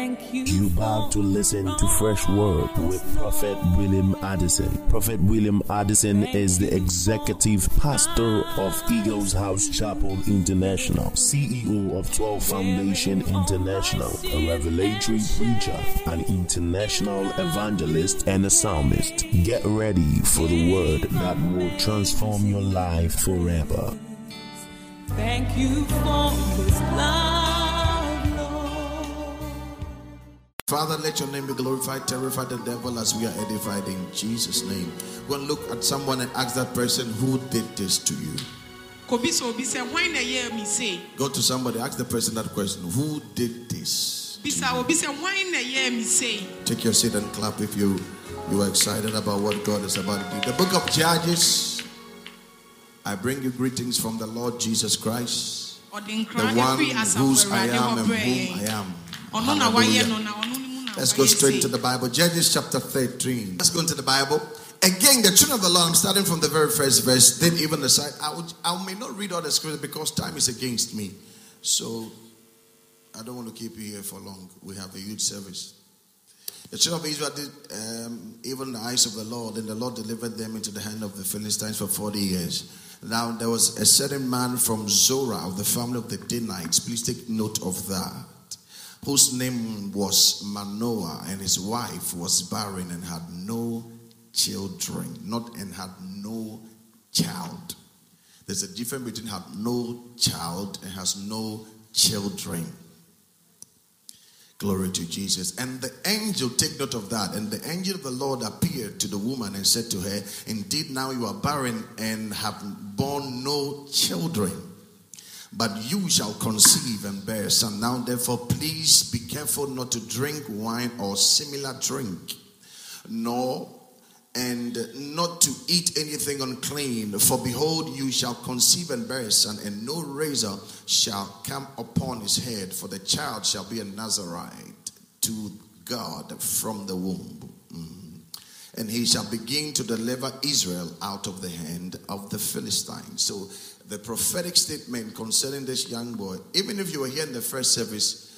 Thank you. You about to listen to Fresh Word with Prophet William Addison. Prophet William Addison is the executive pastor of ah, Eagles House Chapel International, CEO of 12 Foundation International, a revelatory preacher, an international evangelist, and a psalmist. Get ready for the word that will transform your life forever. Thank you for this love, Father, let your name be glorified. Terrify the devil as we are edified in Jesus' name. Go and look at someone and ask that person who did this to you. kobisa obi na ɛyɛɛ me sei Go to somebody, ask the person that question Who did this? bisa obi na ɛyɛɛ me sei Take your seat and clap if you you are excited about what God is about to do. The book of Judges. I bring you greetings from the Lord Jesus Christ, the one whose I am and whom I am. ɔno na wayɛ Hallelujah. No na ɔno ne mu na Let's go straight to the Bible. Judges chapter 13. Let's go into the Bible. Again, the children of the Lord, I'm starting from the very first verse, then even the side. I, would, I may not read all the scripture because time is against me. So I don't want to keep you here for long. We have a huge service. The children of Israel did um, in the eyes of the Lord, and the Lord delivered them into the hand of the Philistines for 40 years. Now there was a certain man from Zorah of the family of the Danites. Please take note of that whose name was Manoah, and his wife was barren and had no children, not and had no child. There's a difference between had no child and has no children. Glory to Jesus. And the angel, take note of that. And the angel of the Lord appeared to the woman and said to her, Indeed, now you are barren and have borne no children but you shall conceive and bear son. Now, therefore, please be careful not to drink wine or similar drink, nor and not to eat anything unclean. For behold, you shall conceive and bear a son, and no razor shall come upon his head, for the child shall be a Nazarite to God from the womb. Mm. And he shall begin to deliver Israel out of the hand of the Philistines. So, the prophetic statement concerning this young boy, even if you were here in the first service,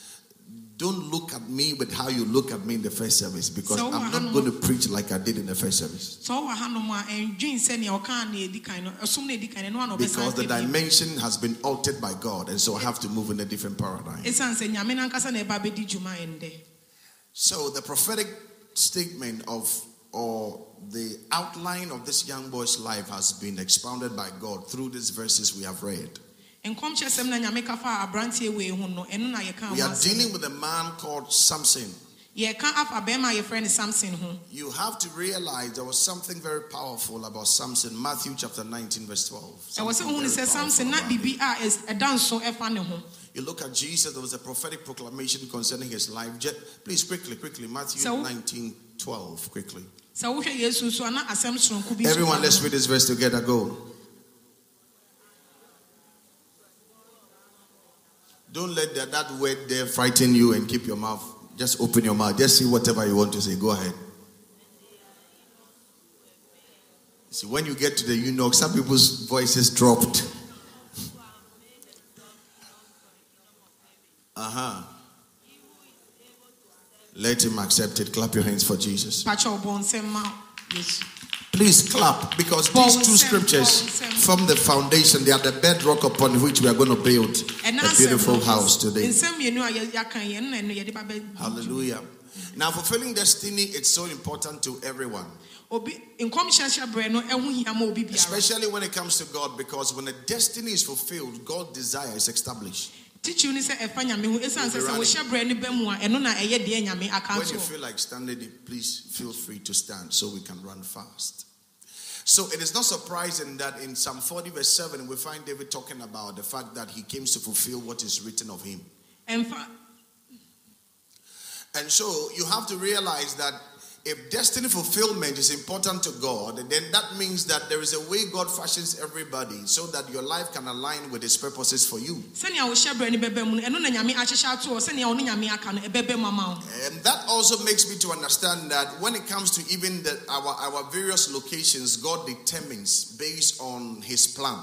don't look at me with how you look at me in the first service because So, I'm not going to preach like I did in the first service. sɛ ɔwɔ hanom a ɛndwen sɛnea ɔkaa na ɛdi kan no ɛsom na no ɛno Because the dimension has been altered by God, and so I have to move in a different paradigm. ɛsiane sɛ nyame no ankasa na ɛba bɛdi So the prophetic statement of or the outline of this young boy's life has been expounded by God through these verses we have read. nkɔmhyɛsɛm na nyame ka fa aberanteɛ wei ho no ɛno na yɛka We are dealing with a man called Samson. yɛka afa bɛrima a yɛfrɛ no samson ho You have to realize there was something very powerful about Samson. Matthew chapter 19, verse 12. ɛwɔ sɛ Something wohu ne very sɛ samson na powerful about biribi a ɛs- ɛda nso ɛfa ne ho it. You look at Jesus, there was a prophetic proclamation concerning his life. Please, quickly, quickly. Matthew So- 19, 12, quickly. Sɛ wohwɛ yesu so a na asɛm soronko bi nso Everyone, let's read this verse together. Go. Don't let that, that word there frighten you and keep your mouth. Just open your mouth. Just see whatever you want to say. Go ahead. See, when you get to the eunuch, some people's voices dropped. Uh huh. Let him accept it. Clap your hands for Jesus. pakyɛ ɔbɔ nsɛm ma yesu Please clap because these two scriptures from the foundation, they are the bedrock upon which we are going to build a beautiful house today. nsɛm mmienu a yɛ- yɛaka yɛn na ɛno yɛde ba bɛ Hallelujah. Now, fulfilling destiny, is so important to everyone, obi nkɔmhyɛhyɛ berɛ no ɛho hia ma obi biara especially when it comes to God, because when a destiny is fulfilled, God's desire is established. Tikyiw ne sɛ ɛfa nyame ho ɛsiane sɛ We'll be sɛ running. berɛ no ba mu a ɛno na ɛyɛ deɛ nyame aka When you feel like standing, please feel free to stand so we can run fast. So it is not surprising that in Psalm 40, verse 7, we find David talking about the fact that he came to fulfill what is written of him. ɛmfa And so you have to realize that if destiny fulfillment is important to God, then that means that there is a way God fashions everybody so that your life can align with His purposes for you. sɛnea wohyɛ berɛ no bɛba mu no ɛno na nyame ahyehyɛ ato hɔ sɛnea ɔne nyame aka no ɛbɛbɛ mu ama wo And that also makes me to understand that when it comes to even the, our, our various locations, God determines based on His plan.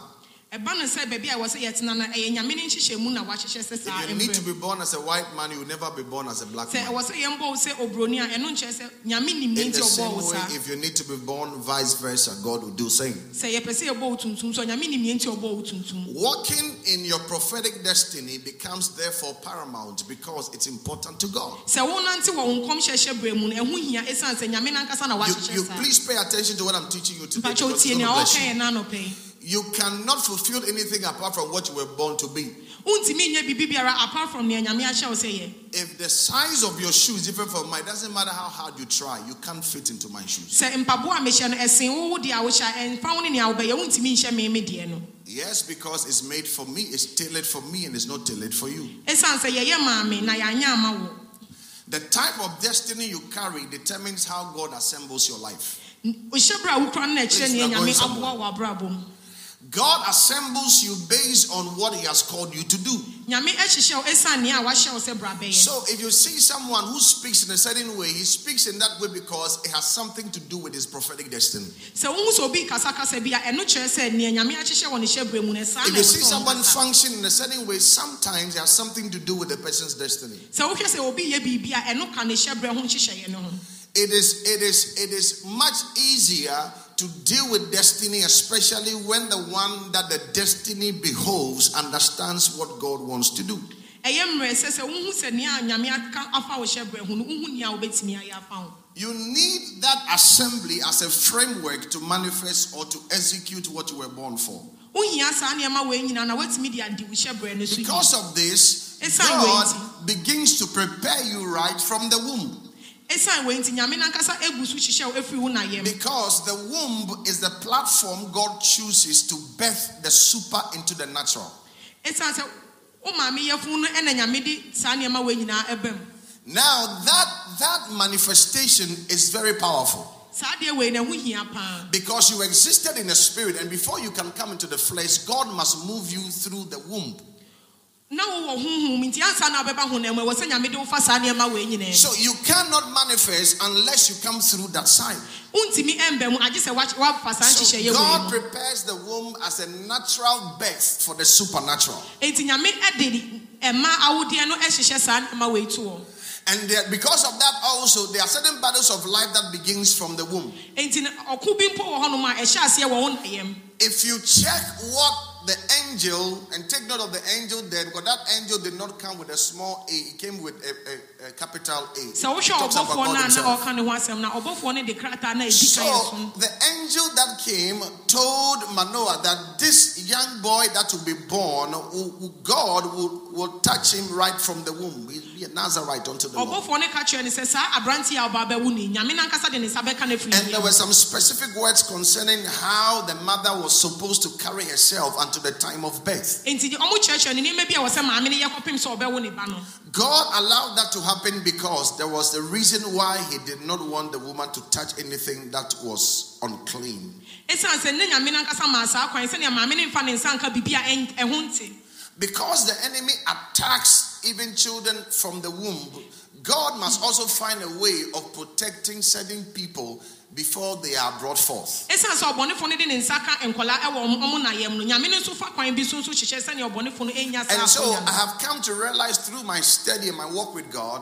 Ɛba no sɛ baabi a ɛwɔ sɛ yɛtena no ɛyɛ nyame no nhyehyɛmu na wahyehyɛ sɛ saa If you need to be born as a white man, you will never be born as a black man. ɛwɔ sɛ yɛmbɔ wo sɛ oburoni a ɛno nkyerɛ sɛ nyame nim ne In the same way, if you need to be born vice versa, God will do the same. sɛ yɛpɛ sɛ yɛbɔ wo tuntum so nyame nim yɛ nti ɔbɔɔ wo tuntum Walking in your prophetic destiny becomes therefore paramount because it's important to God. sɛ wonante wɔ wo nkɔmhyɛhyɛ berɛ mu no ɛho hia ɛsiane sɛ nyame no ankasa na You, you please pay attention to what I'm teaching you today. Mpakyɛ because it's wotie gonna nea bless ɔka you. yɛ no anɔpɛ yi You cannot fulfill anything apart from what you were born to be. wontumi nyɛ biribi biara apart from nea nyame ahyɛ wo sɛ yɛ If the size of your shoe is different from mine, it doesn't matter how hard you try, you can't fit into my shoes. sɛ mpaboa a mehyɛ no ɛsen wo wo deɛ a wohyɛ a, ɛmfa wo ne nea wobɛyɛ wontumi nhyɛ me me deɛ no Yes, because it's made for me, it's tailored for me, and it's not tailored for you. ɛsiane sɛ yɛyɛ maame na yɛanyɛ ama wo The type of destiny you carry determines how God assembles your life. Wohyɛ berɛ a wokura no na ɛkyerɛ Please, neɛ we are going nyame somewhere. aboa wɔ abrabɔ mu God assembles you based on what He has called you to do. nyame ɛhyehyɛ wo ɛsiane nea a wahyɛ wo sɛ bra bɛyɛ So if you see someone who speaks in a certain way, he speaks in that way because it has something to do with his prophetic destiny. sɛ wohu sɛ obi kasakasa bi a ɛno kyerɛ sɛ neɛ nyame ahyehyɛ wɔ ne hyɛ berɛ mu no saa If you see someone function in a certain way, sometimes it has something to do with the person's destiny. Sɛ wohwɛ sɛ obi yɛ biribi a ɛno ka ne hyɛ berɛ ho nhyehyɛeɛ no ho It is it is it is much easier to deal with destiny, especially when the one that the destiny behoves understands what God wants to do. ɛyɛ mmerɛ sɛ sɛ wohu sɛ nea a nyame aka afa wo hyɛ berɛ ho no wohu nea wobɛtumi ayɛ afa ho You need that assembly as a framework to manifest or to execute what you were born for. wohia saa nneɛma wei nyinaa na woatumi de ade wo hyɛ berɛ no so yie. Because of this, God begins to prepare you right from the womb. Because the womb is the platform God chooses to birth the super into the natural. ɛsiane sɛ wo maame yɛfunu no ɛna nyame de saa nneɛma wei nyinaa ɛba mu Now that that manifestation is very powerful saa deɛ wei na ɛho hia paa because you existed in the spirit, and before you can come into the flesh, God must move you through the womb. So you cannot manifest unless you come through that side. wontumi ɛmba mu agye sɛ woaky- woafa saa So God prepares the womb as a natural birth for the supernatural. mu enti nyame ɛde ɛma awodeɛ no ɛhyehyɛ saa nneɛma wei to wɔ And there, because of that, also, there are certain battles of life that begins from the womb. enti no, ɔko bi mpo wɔ hɔnom a ɛhyɛ aseɛ wɔ wo nayam If you check what the angel, and take note of the angel there, because that angel did not come with a small a, it came with a, a, a capital A. It sɛ wohwɛ talks about God no a na himself. ɔka ne ho asɛm na ɔbɔfoɔ no de krataa na ɛdi ka yɛ So the angel that came told Manoah that this young boy that will be born, God will, will touch him right from the womb. He'll be a Nazarite unto the Lord. ɔbɔfoɔ no ka kyerɛ ne sɛ saa aberante a ɔba bɛwo ne nyame no ankasa de ne nsa bɛka no afiri And there were some specific words concerning how the mother was supposed to carry herself until the time of birth. Enti ɔmo kyerɛkyerɛ ne nneɛma bi a wɔ sɛ maame no yɛ kɔpem sɛ ɔbɛwo ne ba no God allowed that to happen because there was a reason why He did not want the woman to touch anything that was unclean. ɛsiane sɛ ne nyame no ankasa maa saa kwan sɛnea maame no mfa ne nsa nka biribi a ɛn- ɛho nte Because the enemy attacks even children from the womb, God must also find a way of protecting certain people before they are brought forth. ɛsiane sɛ ɔbɔnefoɔ no de ne nsa ka nkɔla ɛwɔ ɔmo ɔmo nayam no nyame no nso fa kwan bi so nso hyehyɛ sɛnea ɔbɔnefoɔ no ɛnya saa And so I have come to realize through my study and my walk with God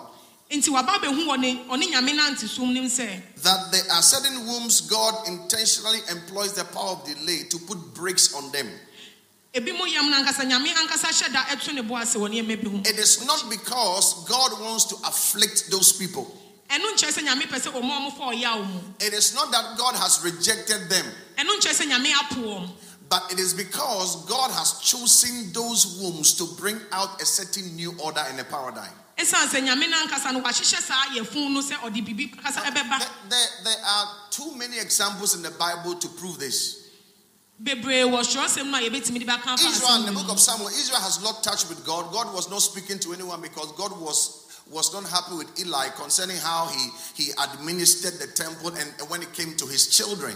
nti waba bɛhu wɔ ne ɔne nyame nante som nim sɛ that there are certain wombs God intentionally employs the power of delay to put brakes on them. ebi mo yam no nyame ankasa hyɛ da ɛto ne bo ase wɔ nneɛma bi ho It is not because God wants to afflict those people. Ɛno nkyerɛ sɛ nyame pɛ sɛ ɔmo a ɔmo fa ɔyaw mu It is not that God has rejected them, ɛno nkyerɛ sɛ nyame apo wɔm but it is because God has chosen those wombs to bring out a certain new order and a paradigm. ɛsiane sɛ nyame no ankasa no wahyehyɛ saa yɛfun no sɛ ɔde biribi kasa ɛbɛba There, there- there are too many examples in the Bible to prove this. bebree wɔ twerɛsɛm no a yɛbɛtumi de bɛka afa Israel, in the book of Samuel, Israel has not touched with God. God was not speaking to anyone because God was was not happy with Eli concerning how he he administered the temple and when it came to his children.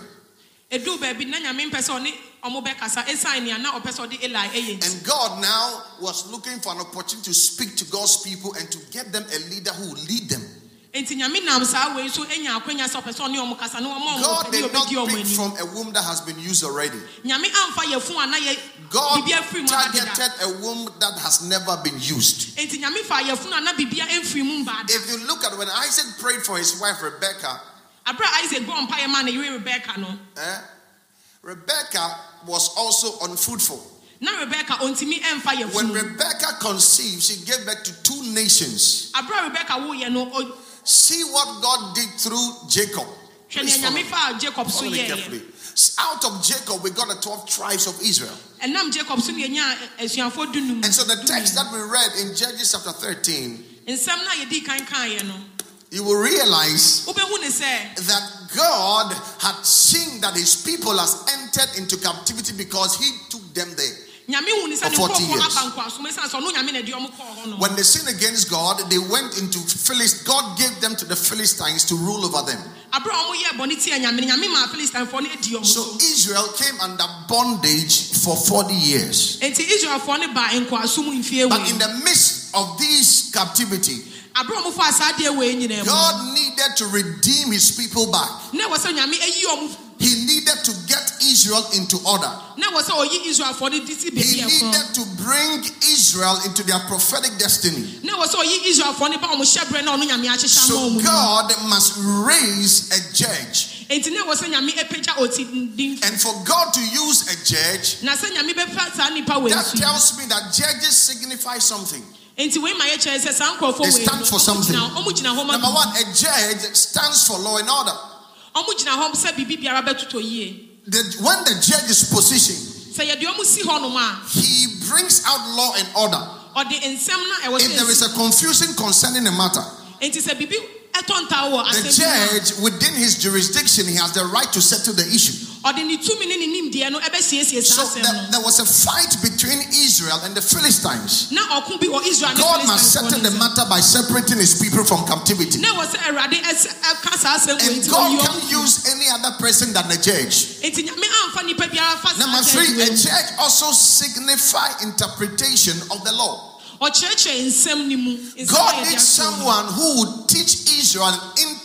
ɛduu baabi na nyame mpɛ sɛ ɔne ɔmo bɛkasa ɛsiane nea na ɔpɛ sɛ ɔde eli ɛyɛ nti And God now was looking for an opportunity to speak to God's people and to get them a leader who will lead them. Nti nyame nam saa wei so anya akwanya sɛ ɔpɛ sɛ ɔne ɔmo kasa ne ɔma ɔmo God did ne not ɔbɛdi ɔmo pick anim from a womb that has been used already. nyame amfa yɛfu a na yɛ God biribi afiri mu adeda targeted a womb that has never been used. nti nyame fa yɛfu no a na biribia mu mbaada If you look at when Isaac prayed for his wife Rebecca, aberɛ a isaac bɔ mpaeɛ ma ne yere rebeka no eh, Rebecca was also unfruitful. na rebeka ɔntumi ɛmfa yɛfu When Rebecca conceived, she gave birth to two nations. aberɛ a rebeka woyɛ no See what God did through Jacob. Please nea follow nyame me. faa jacob so Follow me carefully. Out of Jacob, we got the 12 tribes of Israel. ɛnam jacob so ne yɛnya asuafoɔ dunum And so the text that we read in Judges chapter 13, nsɛm no a yɛdii kan kaeɛ no you will realize wobɛhu ne sɛ that God had seen that his people has entered into captivity because he took them there. Nyame hu ne sɛ ne For 40 years. aba nkoasom ɛsiane sɛ ɔno nyame na ɛde ɔmo kɔɔ hɔ no When they sinned against God, they went into Philist. God gave them to the Philistines to rule over them. aberɛ a ɔmo yɛɛ bɔne tia nyame no nyame maa philistinefoɔ no adi ɔmo So Israel came under bondage for 40 years. enti israelfoɔ no ba nkoasom mfie But in the midst of this captivity, aberɛ a ɔmo fa saa adeɛ wei nyinaa God needed to redeem his people back. Na ɛwɔ sɛ nyame ayi ɔmo He needed to get Israel into order. na ɛwɔ sɛ ɔyi israelfoɔ no de si He needed to bring Israel into their prophetic destiny. na ɛwɔ sɛ ɔyi israelfoɔ no ba ɔmo hyɛberɛ na ɔno nyame ahyehyɛ ama So God must raise a judge. enti na ɛwɔ sɛ nyame apagya ɔti din And for God to use a judge, na sɛ nyame bɛfa saa nnipa wei that tells me that judges signify something. enti wei ma yɛkyerɛ sɛ saa nkurɔfoɔ They stand for something. gyina- ɔmo gyina hɔ ma Number one, a judge stands for law and order. Ɔmo gyina hɔ sɛ biribi biara bɛtotɔ yie The, when the judge is positioned, sɛ yɛde ɔmo si hɔ nom he brings out law and order. ɔde nsɛm na ɛwɔ If there is a confusion concerning a matter, enti sɛ biribi ɛtɔ ntaa wɔ the asɛm bi mu a, judge within his jurisdiction, he has the right to settle the issue. Ɔde ne tumi ne ne nimdeɛ no ɛbɛsiesie So there, there was a fight between Israel and the Philistines. na ɔko bi wɔ israel ne God must settle the matter by separating his people from captivity. na ɛwɔ sɛ awurade ɛsɛ- ɛka saa asɛm wei And God can ɔmo use any other person than a judge. enti nyame amfa nipa biara fa saa Number three, a judge also signify interpretation of the law. ɔkyerɛkyerɛ nsɛm no mu Nsɛm God needs someone who would teach Israel,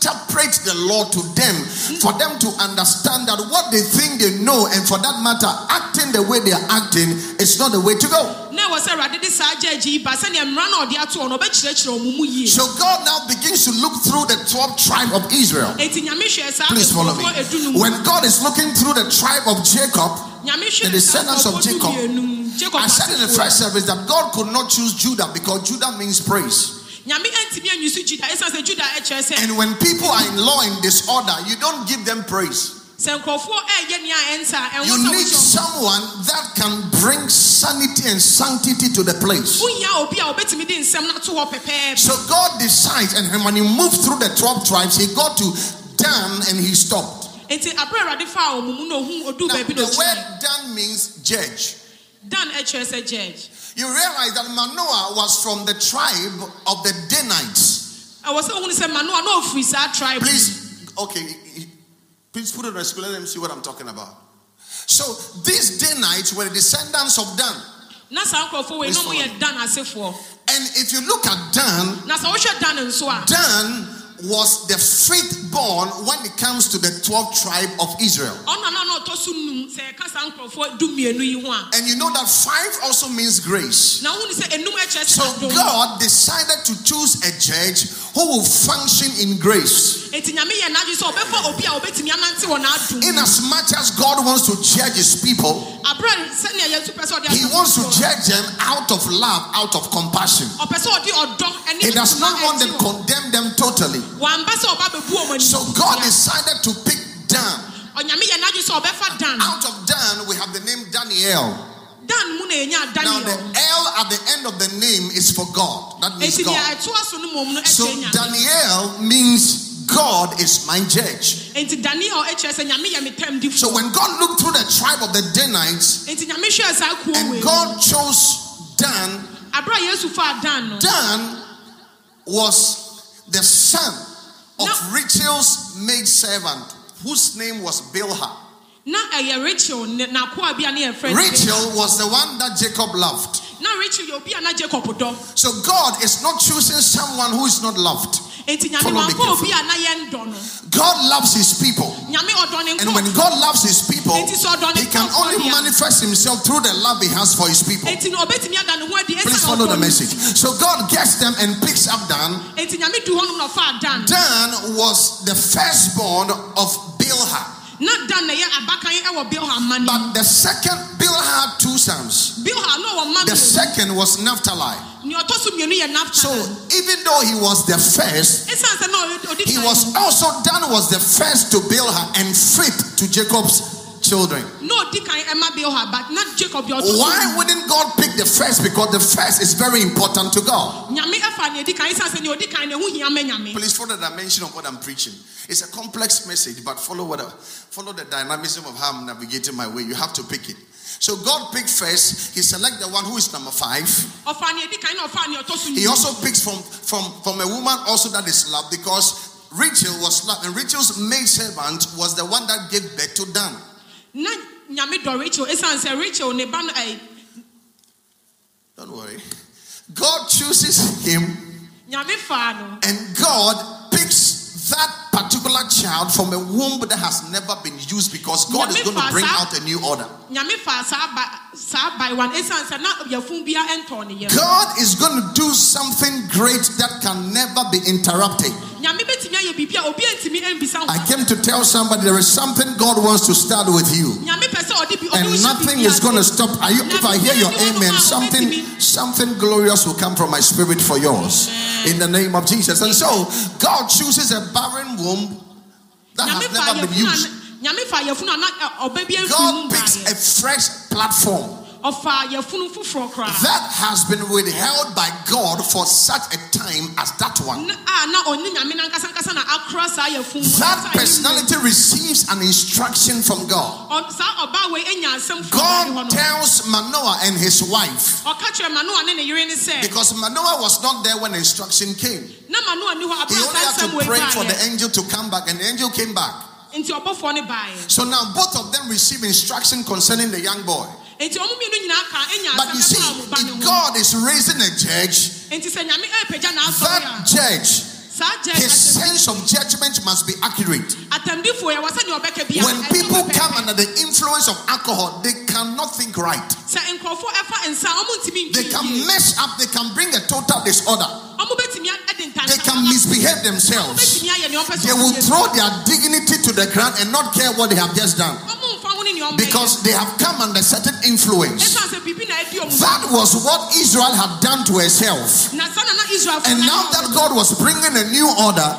interpret the law to them, mm. for them to understand that what they think they know, and for that matter, acting the way they are acting is not the way to go. na ɛwɔ sɛ awurade de saa gyagye yi ba sɛnea mmara na ɔde ato ɔ no ɔbɛkyerɛkyerɛ ɔmo mu yie So God now begins to look through the 12 tribe of Israel. enti nyame hwɛ saa Please follow me. nkurɔfoɔ edu no mu. When God is looking through the tribe of Jacob, the descendants of Jacob, du-mmienu mu. Jacob I said in the first service that God could not choose Judah because Judah means praise. Nyame antumi anyi so juda ɛsiane sɛ juda ɛkyerɛ sɛ And when people are in law and disorder, you don't give them praise. sɛ nkurɔfoɔ ɛɛyɛ nea ɛnta a, ɛnwo You need someone that can bring sanity and sanctity to the place. wonya obi a wobɛtumi de nsɛm no to hɔ pɛpɛɛpɛ So God decides, and when He moved through the 12 tribes, He got to Dan and He stopped. enti aberɛ awurade faa ɔmo mu na ohu odu Now, the word Dan means judge. dan judge You realize that Manoah was from the tribe of the Danites. ɛwɔ sɛ wohunu sɛ manoa na ɔfiri saa tribe. Please, okay, please put it on the screen. Let them see what I'm talking about. So these Danites were the descendants of Dan. na saa nkurɔfoɔ wei Please na ɔmo follow yɛ dan And if you look at Dan, na sɛ wohwɛ dan nso a Dan was the fifth born when it comes to the 12th tribe of Israel. And you know that five also means grace. na wohunu sɛ enum ɛkyerɛ sɛ So God decided to choose a judge who will function in grace. enti nyame yɛ n'adwe sɛ ɔbɛfa obi a obɛtumi anante wɔ n'adom In as much as God wants to judge his people, aberɛ sɛnea yɛsu pɛ sɛ ɔde he wants to judge them out of love, out of compassion. ɔpɛ sɛ ɔde ɔdɔ ɛne He does not want them condemn them totally. Wamba sɛ ɔba bɛbu ɔmo anim So God decided to pick Dan. ɔnyame yɛ n'adwe sɛ ɔbɛfa dan Out of Dan, we have the name Daniel. dan mu na Now, the L at the end of the name is for God. That means God. so no mmom no So ɛkyerɛ nyame Daniel means God is my judge. enti daniel ɛkyerɛ sɛ nyame yɛ me tam difo So when God looked through the tribe of the Danites enti nyame hwɛɛ saa kuo wei and. God chose Dan, aberɛ a yesu faa dan Dan was the son of No. Rachel's maid servant, whose name was Bilhah. Eh, ɛyɛ rachel ne- n'akoa bi a ne yɛfrɛ no Rachel was the one that Jacob loved. na rachel yɛ obi a na jacob dɔ So God is not choosing someone who is not loved. Enti nyame Follow me wamfa obi carefully. a na yɛndɔ no God loves his people. nyame ɔdɔ ne And when God loves his people, Enti sɛ ɔdɔ ne he can only manifest himself through the love he has for his people. enti na ɔbɛtumi ada ne ho adi Please follow the message. So God gets them and picks up Dan. enti nyame du hɔnom na ɔfaa dan Dan was the firstborn of Bilhah. Na dan na ɛyɛ abakan ɛwɔ bilha ma But the second, Bilhah two sons. bilha na ɔwɔ ma The second was Naphtali. so mmienu yɛ So nafta even though he was the first, ɛsiane sɛ na ɔdi- ɔdi he was also Dan was the first to Bilhah and fifth to Jacob's children. na ɔdi kan ɛma bilha but na jacob deɛ ɔtɔ Why wouldn't God pick the first? Because the first is very important to God. nyame ɛfa nea ɛdi kan ɛsiane sɛ nea ɔdi kan na ɛho hia ma nyame Please follow the dimension of what I'm preaching. It's a complex message, but follow what I- follow the dynamism of how I'm navigating my way. You have to pick it. So God picked first. He select the one who is number five. ɔfa nea ɛdi kan na ɔfa nea ɔtɔ so He also picks from from from a woman also that is loved because Rachel was loved, and Rachel's maid servant was the one that gave birth to Dan. Na nyame dɔ rachel ɛsiane sɛ rachel ne ba no ɛɛ Don't worry. God chooses him, nyame faa no and God that particular child from a womb that has never been used because God is going to bring out a new order. nyame faa saa ba saa baewa no ɛsiane sɛ na yɛfun bia ɛntɔɔ ne yam God is going to do something great that can never be interrupted. nyame bɛtumi ayɛ biribi a obi antumi ɛmbisa ho I came to tell somebody there is something God wants to start with you. And nothing is going to stop. You, if I hear your amen, something, something glorious will come from my spirit for yours. In the name of Jesus. And so God chooses a barren womb that has never been used. a nyame faa yɛfunu a na ɛ, ɔba bi amfiri God picks a fresh platform ɔfaa yɛfunu foforɔ koraa that has been withheld by God for such a time as that one. Na- a na ɔne nyame nankasa nkasa na akora saa yɛfunu mu. That personality receives an instruction from God. Ɔ- saa ɔbaa wei anya asɛm firi Awurade hɔ God tells Manoah and his wife, ɔka kyerɛ manoa ne ne yere ne sɛ because Manoah was not there when the instruction came. manoa ni hɔ He only had to pray for the angel to come back, and the angel came back. nti ɔbɔfoɔ ne baeɛ So now both of them receive instruction concerning the young boy. Nti ɔmo mmienu nyinaa ka anya But you see, ɛfa ɔmo ba ne if God is raising a judge, nti sɛ nyame ɛɛpagya n'asɔre that a judge, his sense of judgment must be accurate. atɛmdifoɔ yɛ wɔ sɛ nea ɔbɛka bia When people come under the influence of alcohol, they cannot think right. sɛ nkurɔfoɔ ɛfa nsa ɔmo ntumi They can mess up, they can bring a total disorder. ɔmo bɛtumi ɛde They can misbehave themselves. bɛtumi ayɛ nea ɔpɛ sɛ They will throw their dignity to the ground and not care what they have just done because they have come under certain influence. That was what Israel had done to herself. And now that. God was bringing a new order,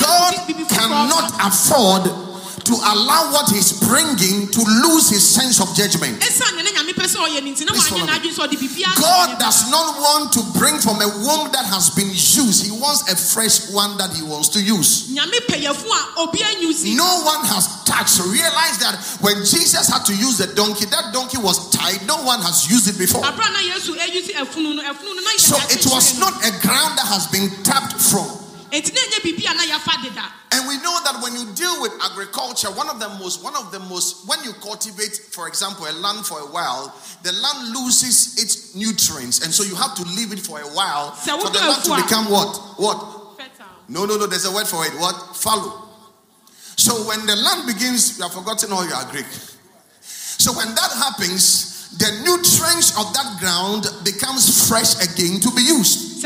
God cannot afford to allow what He's bringing to lose His sense of judgment. ɛsiane ne nyame pɛ sɛ ɔyɛ ne nti na Please wanyɛ follow me. n'adwene sɛ ɔde biribi ato God does not want to bring from a womb that has been used. He wants a fresh one that He wants to use. nyame pɛyɛfo a obi anyi si No one has touched. Realize that when Jesus had to use the donkey, that donkey was tied. No one has used it before. abere na yesu ayi si ɛfunu no ɛfunu no na yɛ So it was not a ground that has been tapped from. Enti na ɛnyɛ biribi a na yɛafa deda And we know that when you deal with agriculture, one of the most, one of the most, when you cultivate, for example, a land for a while, the land loses its nutrients, and so you have to leave it for a while So for the land to become what? What? Fertile. No, no, no. There's a word for it. What? Fallow. So when the land begins, you have forgotten all your Greek. So when that happens, the nutrients of that ground becomes fresh again to be used.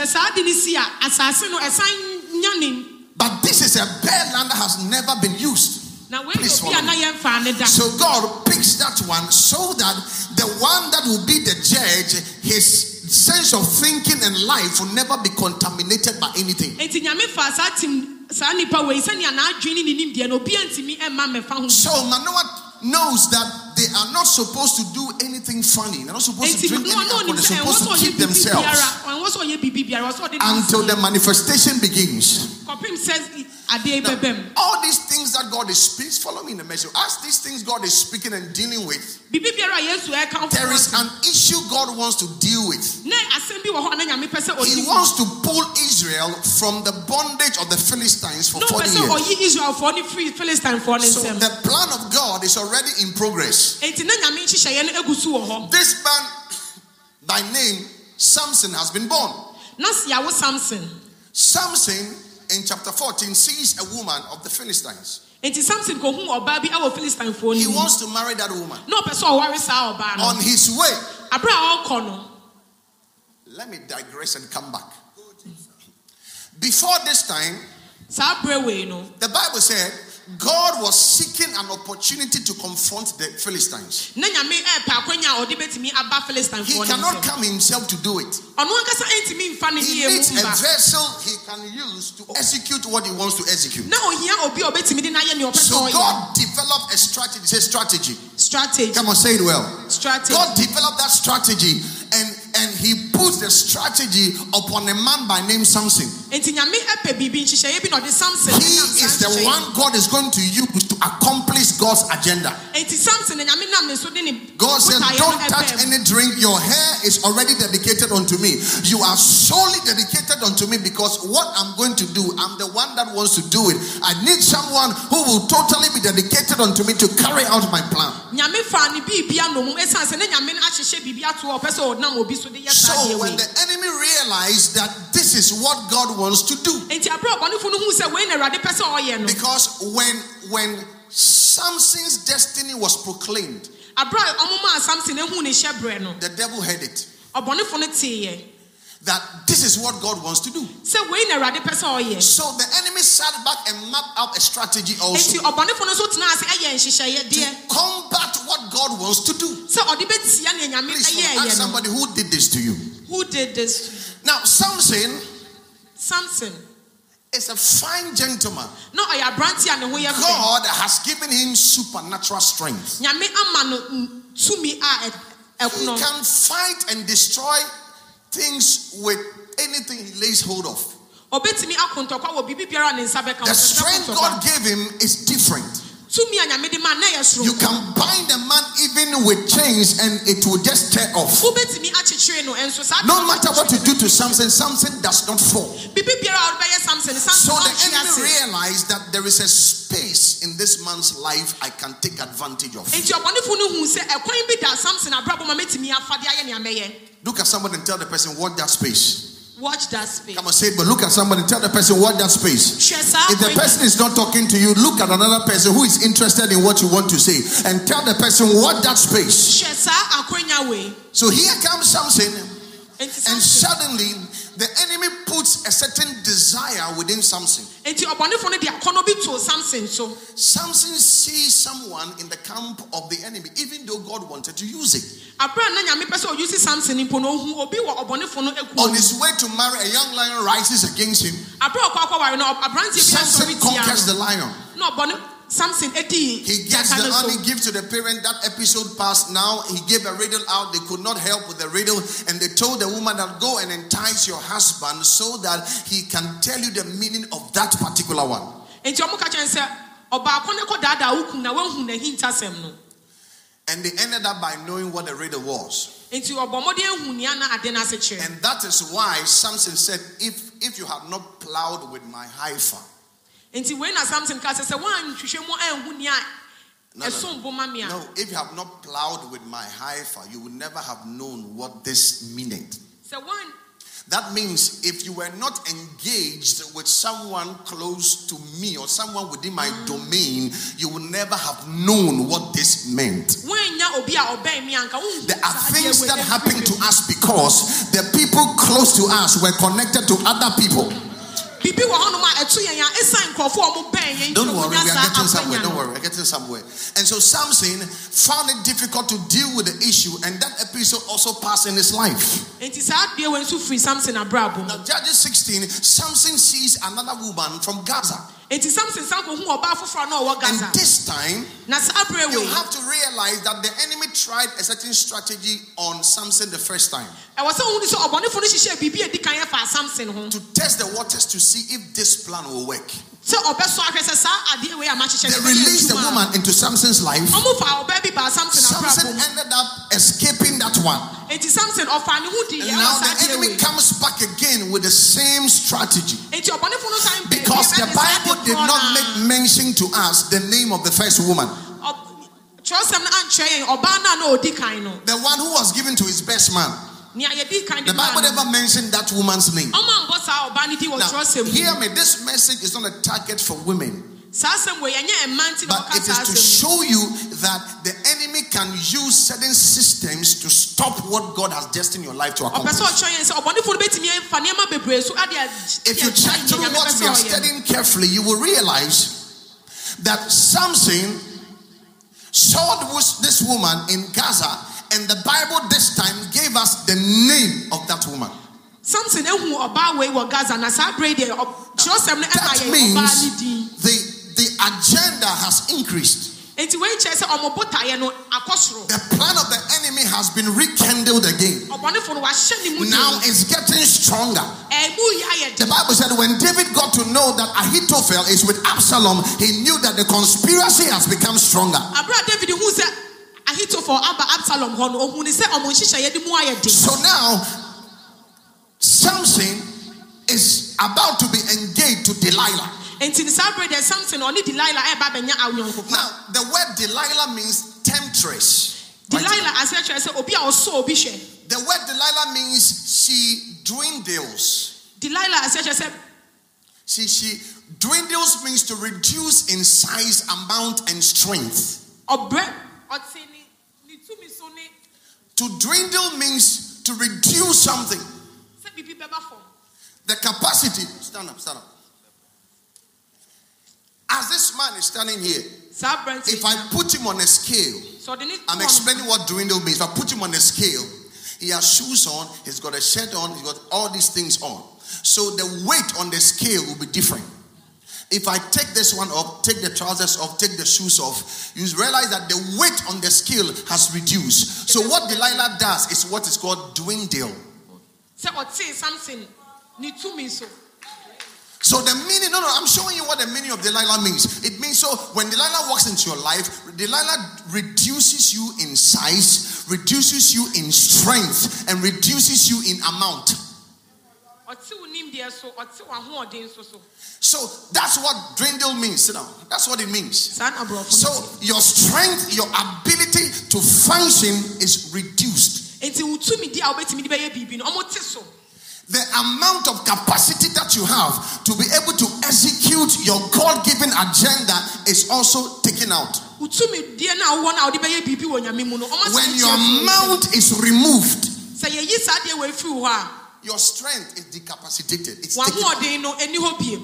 Sɛ saa de ne si a asase no ɛsan nya ne But this is a bare land that has never been used. na wei Please yɛ obi follow me. yɛmfa ne da So God picks that one so that the one that will be the judge, his sense of thinking and life will never be contaminated by anything. So Manoah knows that they are not supposed to do anything funny. They're not supposed to drink any alcohol. They're supposed to keep themselves biara ɛwɔ sɛ ɔyɛ biribi biara ɛwɔ sɛ ɔde ne until the manifestation begins. Kɔpem sɛ adeɛ bɛbɛ mu All these things that God is speaking, follow me in the message. As these things God is speaking and dealing with, biribi biara a yesu ɛka there is an issue God wants to deal with. na asɛm bi wɔ hɔ a na nyame pɛ sɛ He wants to pull Israel from the bondage of the Philistines for na ɔpɛ 40 sɛ years. ɔyi israelfoɔ ne firi philistinefoɔ ne So the plan of God is already in progress. enti na nyame nhyehyɛeɛ no agu so wɔ hɔ This man by name Samson has been born. samson Samson in chapter 14 sees a woman of the Philistines. enti samson kɔhu ɔbaa bi ɛwɔ philistinefoɔ He no wants to marry that woman. na ɔpɛ sɛ ɔware saa ɔbaa no On his way, aberɛ a ɔrekɔ no let me digress and come back. Before this time, saa berɛ wei no the Bible said God was seeking an opportunity to confront the Philistines. na nyame ɛɛpɛ akwanya a ɔde bɛtumi aba He cannot come himself to do it. ɔno ankasa ɛntumi mfa ne He needs a vessel he can use to execute what he wants to execute. na ohia obi a ɔbɛtumi de n'ayɛ nea ɔpɛ So God developed a strategy. Say strategy. strategy Come on, say it well. strategy God developed that strategy and, and he put the strategy upon a man by name Samson. enti nyame ɛpɛ biribi nhyehyɛeɛ bi na ɔde samson He is the one God is going to use to accomplish God's agenda. enti samson na nyame nam ne so de ne God said, Don't touch any drink. Your hair is already dedicated unto me. You are solely dedicated unto me because what I'm going to do, I'm the one that wants to do it. I need someone who will totally be dedicated unto me to carry out my plan. nyame fa ne biribia nomum ɛsiane sɛ ne nyame no ahyehyɛ biribi ato hɔ ɔpɛ sɛ ɔnam obi so de yɛ saa So when the enemy realized that this is what God wants to do, enti aberɛ a ɔbɔnefo no huu sɛ wei na awurade pɛ sɛ ɔyɛ no. Because when when Samson's destiny was proclaimed, aberɛ a ɔmomaa samson ehu ne hyɛberɛ no. the devil heard it. Ɔbɔnefo no teeɛ that this is what God wants to do. sɛ wei na awurade pɛ sɛ ɔyɛ So the enemy sat back and mapped out a strategy also ɔbɔnefo no nso tenaa ase ɛyɛ nhyehyɛeɛ to combat what God wants to do. sɛ ɔde bɛtia nea nyame Please ask somebody who did this to you. Who did this Now, Samson samson is a fine gentleman. na ɔyɛ aberante a ne ho yɛ fɛ God has given him supernatural strength. nyame ama no mm, tumi ah, eh, eh, He can fight and destroy things with anything he lays hold of. ɔbɛtumi ako ntɔkwa wɔ biribi biara a ne nsa bɛka The strength. God gave him is different. Tumi a nyame de ma na yɛ You can bind a man even with chains and it will just tear off. no ɛnso saa No matter what you do to Samson, Samson does not fall. biribi biara a wobɛyɛ samson So the enemy realized that there is a space in this man's life I can take advantage of. enti ɔbɔnefo no hu sɛ ɛkwan bi da samson abrabɔ ma mɛtumi afade ayɛ nea mɛyɛ Look at somebody and tell the person, what that space. Watch that space. Come on, say it, but look at somebody. Tell the person, watch that space. If the person is not talking to you, look at another person who is interested in what you want to say and tell the person, watch that space. hwɛ saa akwanya wei So here comes something, and suddenly the enemy puts a certain desire within Samson. enti ɔbɔnefo no de akɔnɔ bi too samson so Samson sees someone in the camp of the enemy, even though God wanted to use it. aberɛ a na nyame pɛ sɛ ɔyusi samson mpo no ohu obi wɔ ɔbɔnefo no On his way to marry, a young lion rises against him. aberɛ a ɔkɔ no aberanteɛ Samson conquers the lion. Samson He gets the honey, so gives to the parent. That episode passed. Now he gave a riddle out. They could not help with the riddle. And they told the woman that go and entice your husband so that he can tell you the meaning of that particular one. enti ɔmo ka kyɛn sɛ ɔbaako ne kɔ daadaa wo kun na woahu n'ahintasɛm no And they ended up by knowing what the riddle was. enti ɔbɔ mmɔden ahu nea na ade no ase kyerɛ And that is why Samson said, If if you had not plowed with my heifer, wei na samson ka sɛ sɛ woanhwehwɛ mu anhu nea No, no, ɛsom bo ma me a no, if you have not plowed with my heifer, you would never have known what this meant. So one, That means if you were not engaged with someone close to me or someone within my mm. domain, you would never have known what this meant. woanya obi a ɔbɛn me anka wohu There are things that happen to us because the people close to us were connected to other people. Don't worry, we are getting somewhere. Don't worry, we're getting somewhere. And so Samson found it difficult to deal with the issue, and that episode also passed in his life. enti saa adeɛ wei nso firi samson abrabɔ mu Now, Judges 16, Samson sees another woman from Gaza. Enti samson san kɔhu ɔbaa foforɔ a na ɔwɔ And this time, na saa berɛ you have to realize that the enemy tried a certain strategy on Samson the first time. Sɛ wohu ne sɛ ɔbɔnefo no hyehyɛ biribi a ɛdi kan yɛ fa samson to test the waters to see if this plan will work. Sɛ ɔbɛsɔ ahwɛ sɛ saa adeɛ wei They released the woman into Samson's life. ɔmo fa ɔbaa bi baa samson Samson abrabɔ mu ended up escaping that one. enti samson ɔfa ne ho di And now the enemy comes back again with the same strategy. enti ɔbɔnefo no san bɛɛ Because the Bible did not make mention to us the name of the first woman. Ɔ- kyerɛwsɛm no ankyerɛ yɛn ɔbaa no a na ɔdi kan no The one who was given to his best man. Nea yɛdi kan de The Bible never mentioned that woman's name. ɔma mbɔ saa ɔbaa no din wɔ Now, hear me. This message is not a target for women. saa asɛm wɔ yɛnyɛ mma nti na But it is to show you that the enemy can use certain systems to stop what God has destined your life to accomplish. sɛ ɔkyerɛ yɛn sɛ ɔbɔnefoɔ no bɛtumi fa nneɛma bebree so ade a If you check through what we are studying carefully, you will realize that Samson saw this- this woman in Gaza, and the Bible this time gave us the name of that woman. samson ehu ɔbaa wei wɔ gaza na saa bere yi deɛ ɔ- twerɛsɛm no ɛma That means ɔbaa no din the, the agenda has increased. enti wei kyerɛ sɛ ɔmo botaeɛ no akɔ soro The plan of the enemy has been rekindled again. ɔbɔnefoɔ no wahyɛ ne mu Now it's getting stronger. ayɛ The Bible said when David got to know that Ahithophel is with Absalom, he knew that the conspiracy has become stronger. Ahitofo aba absalom hɔ no ohun ni sɛ ɔmo nhyehyɛeɛ de mu ayɛ den So now, Samson is about to be engaged to Delilah. enti ne saa bere deɛ samson ɔne delilah ɛba bɛnya awonyankofa Now, the word Delilah means temptress. Delilah kyerɛ sɛ obi a ɔsɔ obi hwɛ The word Delilah means she dwindles. delilah kyerɛ sɛ She, she dwindles means to reduce in size, amount, and strength. ɔbrɛ ɔte ne ne tumi so ne To dwindle means to reduce something. sɛ bibi bɛba fam The capacity. Stand up, stand up. As this man is standing here, if I put him on a scale, sɛ ɔde ne I'm explaining what dwindle means. If I put him on a scale, he has shoes on, he's got a shirt on, he's got all these things on. So the weight on the scale will be different. If I take this one off, take the trousers off, take the shoes off, you realize that the weight on the scale has reduced. So what Delilah does is what is called dwindle. sɛ ɔte samson ne tumi so So the meaning, no, no, I'm showing you what the meaning of Delilah means. It means so when Delilah walks into your life, Delilah reduces you in size, reduces you in strength, and reduces you in amount. Ɔte wo nimdeɛ so that's what dwindle means. Sit down. That's what it means. saa na aborɔfo So your strength, your ability to function is reduced. enti wo tumi di a wobɛtumi de bɛyɛ biribi no ɔmo te so The amount of capacity that you have to be able to execute your God given agenda is also taken out. wo tumi die no a wowɔ no a wode bɛyɛ biribi wɔ nyame mu no ɔmo When your mount is removed, sɛ yɛyi saa deɛ wɔ afiri hɔ a your strength is decapacitated. It's taken. w'ahoɔden no ani hɔ biem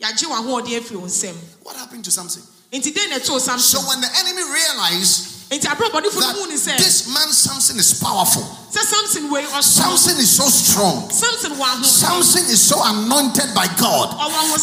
yɛagye w'ahoɔden afiri wo nsɛm What happened to something? enti dɛn na So when the enemy realized enti aborɔbɔnefo no hu ne that this man Samson is powerful, samson is so strong, samson wɔ ahoɔden Samson is so anointed by God.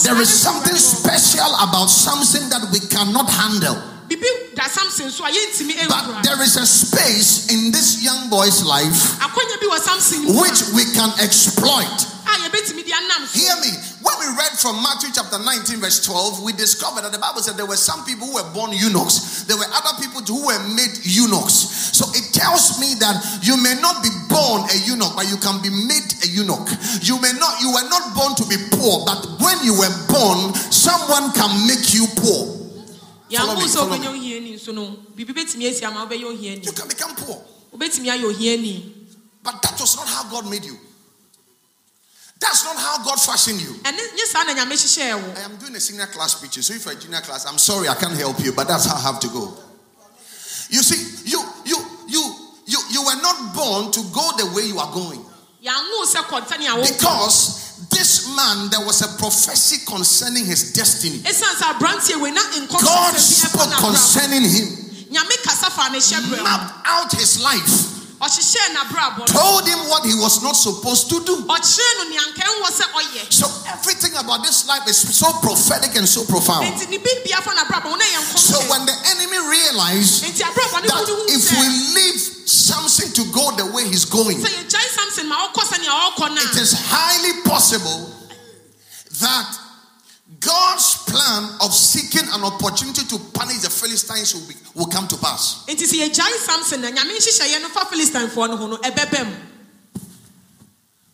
There is something special about Samson that we cannot handle. Biribi da samson so a yɛntumi But there is a space in this young boy's life akwanya bi wɔ samson mu a which we can exploit. a yɛbɛtumi de anam so Hear me. When we read from Matthew chapter 19, verse 12, we discovered that the Bible said there were some people who were born eunuchs. There were other people who were made eunuchs. So it tells me that you may not be born a eunuch, but you can be made a eunuch. You may not, you were not born to be poor, but when you were born, someone can make you poor. Follow me, follow me. wobɛnya ohiani nso no biribi bɛtumi asi ama wobɛyɛ ohiani You can become poor. wobɛtumi ayɛ ohiani But that was not how God made you. That's not how God fashioned you. ɛne nye saa na nyame hyehyɛɛ wo I am doing a senior class preaching, so if you're a junior class, I'm sorry I can't help you, but that's how I have to go. You see, you you you you you were not born to go the way you are going yɛanwo sɛ kɔntane a wo because this man there was a prophecy concerning his destiny. ɛsiane sɛ aberanteɛ wei na God spoke concerning him, nyame kasa fa ne hyɛ berɛ mu mapped out his life, ɔhyehyɛɛ n'abrabɔ no. Told him what he was not supposed to do. ɔkyerɛ no nea nka ɛnwɔ sɛ ɔyɛ. So everything about this life is so prophetic and so profound. enti ne biribia fa n'abrabɔ ho na ɛyɛ So when the enemy realized enti abrabɔ ne that mu no hu if we leave Samson to go the way he's going, sɛ yɛgyae samson ma ɔkɔ sɛnea ɔrekɔ no it is highly possible that God's plan of seeking an opportunity to punish the Philistines will, be, will come to pass. enti samson na nyame nhyehyɛeɛ no fa philistinefoɔ no ho no ɛbɛbɛ mu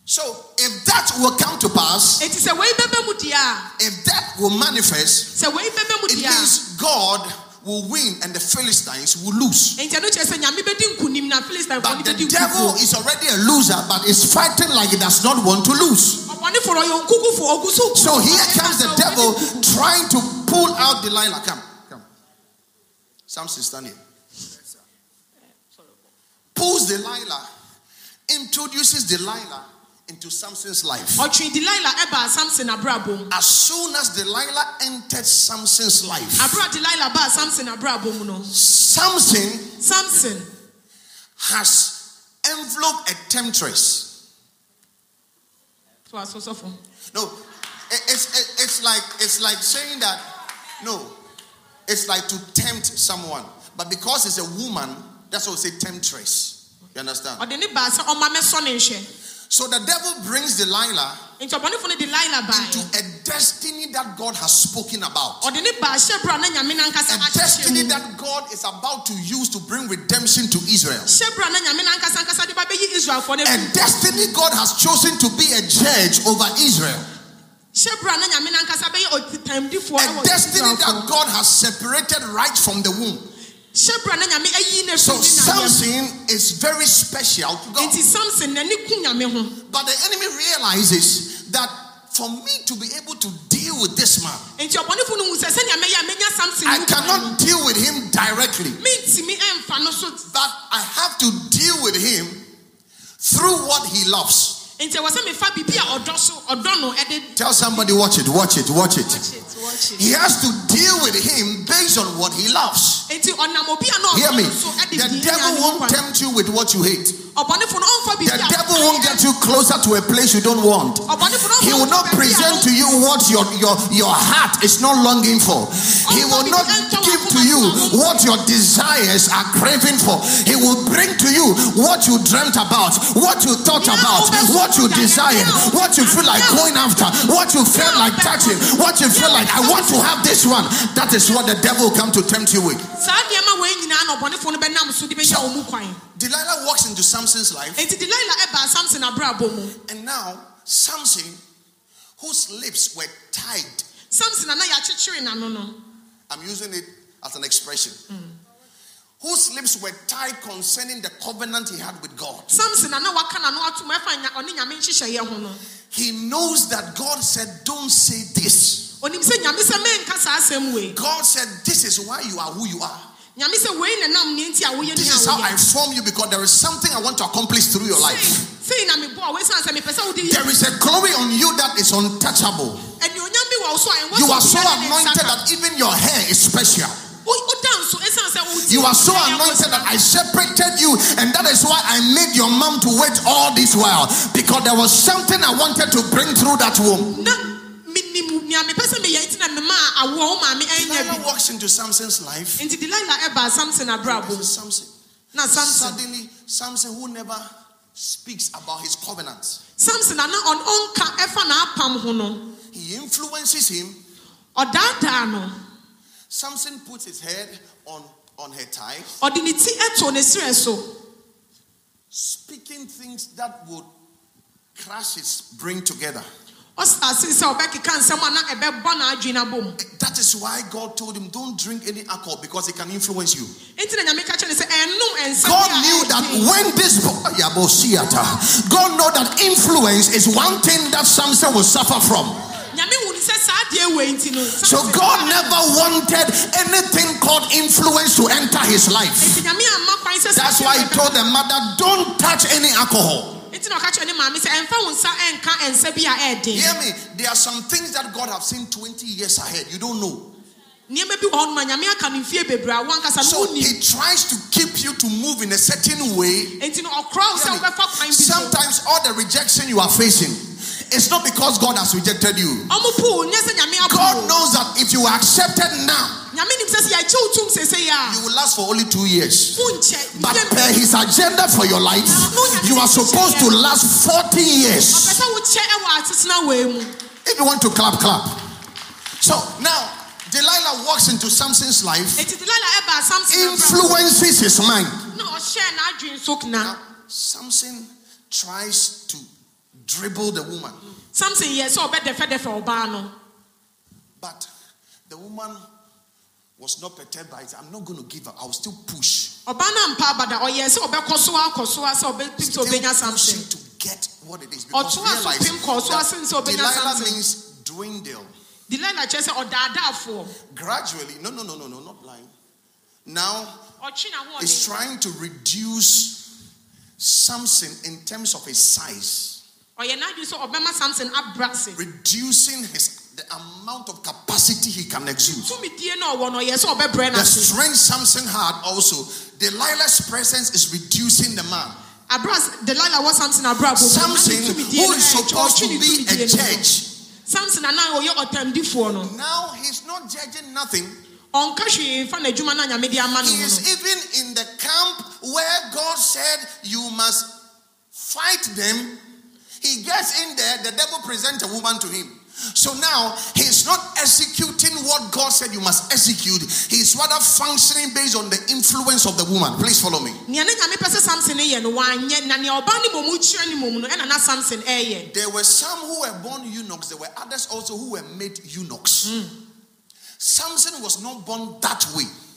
So if that will come to pass, enti sɛ wei bɛbɛ mu deɛ a if that will manifest, sɛ wei bɛbɛ mu it means God will win and the Philistines will lose. nti ɛno kyerɛ sɛ nyame bɛdi nkonim na philistinefoɔ But the devil is already a loser, but is fighting like he does not want to lose. ɔbɔnefo no ɔyɛ nkukufo ɔgu so here comes the devil trying to pull out Delilah. Come, come. Samson, stand here. Pulls Delilah, introduces Delilah into Samson's life. ɔtwe delila ɛbaa samson abrabɔ As soon as Delilah entered Samson's life, abera delila baa samson mu no Samson samson has enveloped a temptress. asosɔfo No, it- it's, it- it's like it's like saying that no, it's like to tempt someone, but because it's a woman, that's what we say temptress. You understand? ɔde ne baa sɛ ɔma mɛsɔ ne nhwɛ So the devil brings Delilah into a destiny that God has spoken about. ɔde ne baa hyɛ bere a na nyame nankasa A ahyehyɛ destiny that God is about to use to bring redemption to Israel. a na nyame nankasa nkasa de ba bɛyi israelfoɔ no A afi destiny God has chosen to be a judge over Israel. a na nyame nankasa bɛyɛ ɔtitamdifoɔ A ɛwɔ destiny that God has separated right from the womb. Hyɛ bere a na nyame ayi ne So fi ne nayam Samson is very special to God. nti samson n'ani ku nyame ho But the enemy realizes that for me to be able to deal with this man, nti ɔbɔnefo no hu sɛ sɛnea mɛyɛ a mɛnya samson I mu kwan no, cannot deal with him directly, mentimi ɛmfa no so but I have to deal with him through what he loves. nti ɛwɔ sɛ mefa biribi a ɔdɔ so ɔdɔ no ɛde Tell somebody, watch it, watch it, watch it. Watch it watch it He has to deal with him based on what he loves. nti ɔnam obi a na Hear me. no so ɛde The devil won't tempt you with what you hate. ɔbɔnefo no ɔmfa The devil won't get you closer to a place you don't want. He will not present to you what your, your, your heart is not longing for. He will not give to you what your desires are craving for. He will bring to you what you dreamt about, what you thought about, what you desired, what you feel like going after, what you felt like touching, what you feel like, I want to have this one. That is what the devil come to tempt you with. saa nneɛma wei nyinaa na ɔbɔnefo no bɛnam so de bɛnya wɔ mu kwan Delilah walks into Samson's life, nti delila ɛbaa samson abrabɔ mu and now Samson, whose lips were tied samson ana yɛakyekyere n'ano no I'm using it as an expression. Mm. Whose lips were tied concerning the covenant he had with God. samson ana waka n'ano ato mu ɛfa nya- ɔne nyame nhyehyɛeɛ ho no He knows that God said, Don't say this. Onim sɛ nyame sɛ menka saa asɛm wei God said, This is why you are who you are. nyame sɛ wei na nam ne nti a woyɛ This is how I form you because there is something I want to accomplish through your life. sei na mebɔ a woɛsiane sɛ mepɛ sɛ wode yɛ There is a glory on you that is untouchable. anuonyam bi wɔ wo so a ɛwɔ You are so anointed that even your hair is special. Wo- woda nso ɛsiane sɛ wo ti- You are so anointed that. I separated you, and that is why I made your mom to wait all this while because there was something I wanted to bring through that womb. Delilah walks into Samson's life. nti delila ɛbaa samson abrabɔ This mu is Samson. na samson Suddenly, Samson, who never speaks about his covenants, samson ana ɔn- ɔnka ɛfa n'apam ho no he influences him. ɔdaadaa no Samson puts his head on, on her thigh, ɔde ne ti ɛto ne serɛ so speaking things that would crash his brain together. Ɔsase sɛ ɔbɛkeka nsɛm a na ɛbɛbɔ n'adwene abom That is why God told him, Don't drink any alcohol because it can influence you. nti na nyame ka kyerɛ ne sɛ ɛnom ɛnsɛm God knew that when this God know that influence is one thing that Samson will suffer from. nyame hu ne sɛ saa deɛ wei nti no So God never wanted anything called influence to enter his life. nti nyame amma kwan sɛ saa That's why he told the mother, don't touch any alcohol. Nti na ɔka kyerɛ ne maame sɛ ɛmfa wo nsa ɛnka ɛnsɛ bi Hear me, there are some things that God have seen 20 years ahead. You don't know. nneɛma bi wɔ hɔ nom a nyame aka no mfie bebree a wankasa no So he tries to keep you to move in a certain way. nti no ɔkorɔ wo Hear sɛ me. wobɛfa kwan bi so Sometimes all the rejection you are facing, it's not because God has rejected you. ɔmo po nyɛ sɛ nyame apo God knows that if you are accepted now, nyame nim sɛ sɛ yɛagye wo tom sesei you will last for only two years. But per his agenda for your life, you are supposed to last 40 years. sɛ wokyɛ ɛwɔ asetena wei mu If you want to clap, clap. So now, Delilah walks into Samson's life, enti delila ɛbaa samson abrabɔ. influences his mind. na ɔhyɛ n'adwene so na Now, Samson tries to dribble the woman, samson sɛ ɔbɛdɛfɛdɛfɛ ɔbaa no but the woman was not perturbed by it. I'm not going to give up. I'll still push. ɔbaa no ampa abada ɔyɛ sɛ ɔbɛkɔ so akɔ so a sɛ ɔbɛpem sɛ Still pushing to get what it is. Because realize pem kɔɔ so that asen sɛ ɔbɛnya Delilah something. means dwindle. delila kyerɛ sɛ Gradually, no, no, no, no, no, not lying. Now, is trying to reduce Samson in terms of his size, ɔyɛ n'adwene sɛ ɔbɛma samson reducing his the amount of capacity he can exude. tumidie na ɔwɔ no ɔyɛ sɛ ɔbɛbrɛ no The strength Samson had also, Delilah's presence is reducing the man. abra delila wɔ samson abra bɔ Samson, who is eh, supposed to be a judge, samson ana ɔyɛ ɔtamdifoɔ no now he's not judging nothing. ɔnka hwee fa n'adwuma na nyame de ama He is even in the camp where God said, You must fight them. He gets in there, the devil presents a woman to him. So now he's not executing what God said you must execute. He's rather functioning based on the influence of the woman. Please follow me. nea ne nyame pɛ sɛ samson yɛ no wanyɛ na nea ɔba ne mmom kyerɛ ne mmom no ɛna na samson ɛyɛ There were some who were born eunuchs, there were others also who were made eunuchs. Hmm. Samson was not born that way, yɛanwo samson saa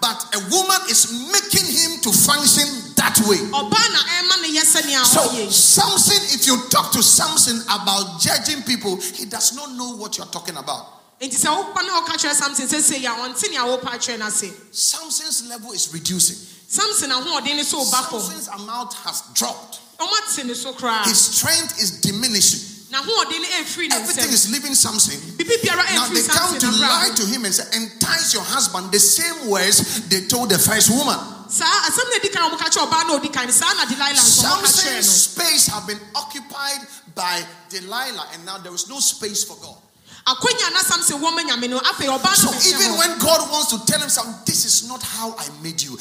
but a woman is making him to function that way. ɔbaa na ɛma ne yɛ sɛnea So, Samson, if you talk to Samson about judging people, he does not know what you're talking about. nti sɛ wopa na ɔka kyerɛ samson sɛ sei a ɔnte nea wopa kyerɛ no ase Samson's level is reducing. samson ahoɔden ne so ɔba fam Samson's amount has dropped. ɔmate ne so koraa His strength is diminishing. N'ahoɔden no ɛfiri ne Everything is leaving biara Now they come to lie to him and say, entice your husband. The same words they told the first woman. saa asɛm na ɛdi kan a wɔka kyerɛ na ɔdi kan no saa na delilah nso wɔka Samson's kyerɛ space have been occupied by Delilah, and now there is no space for God. no akwanya na samson wɔ ma nyame no afei ɔbaa So even when God wants to tell himself, this is not how I made you,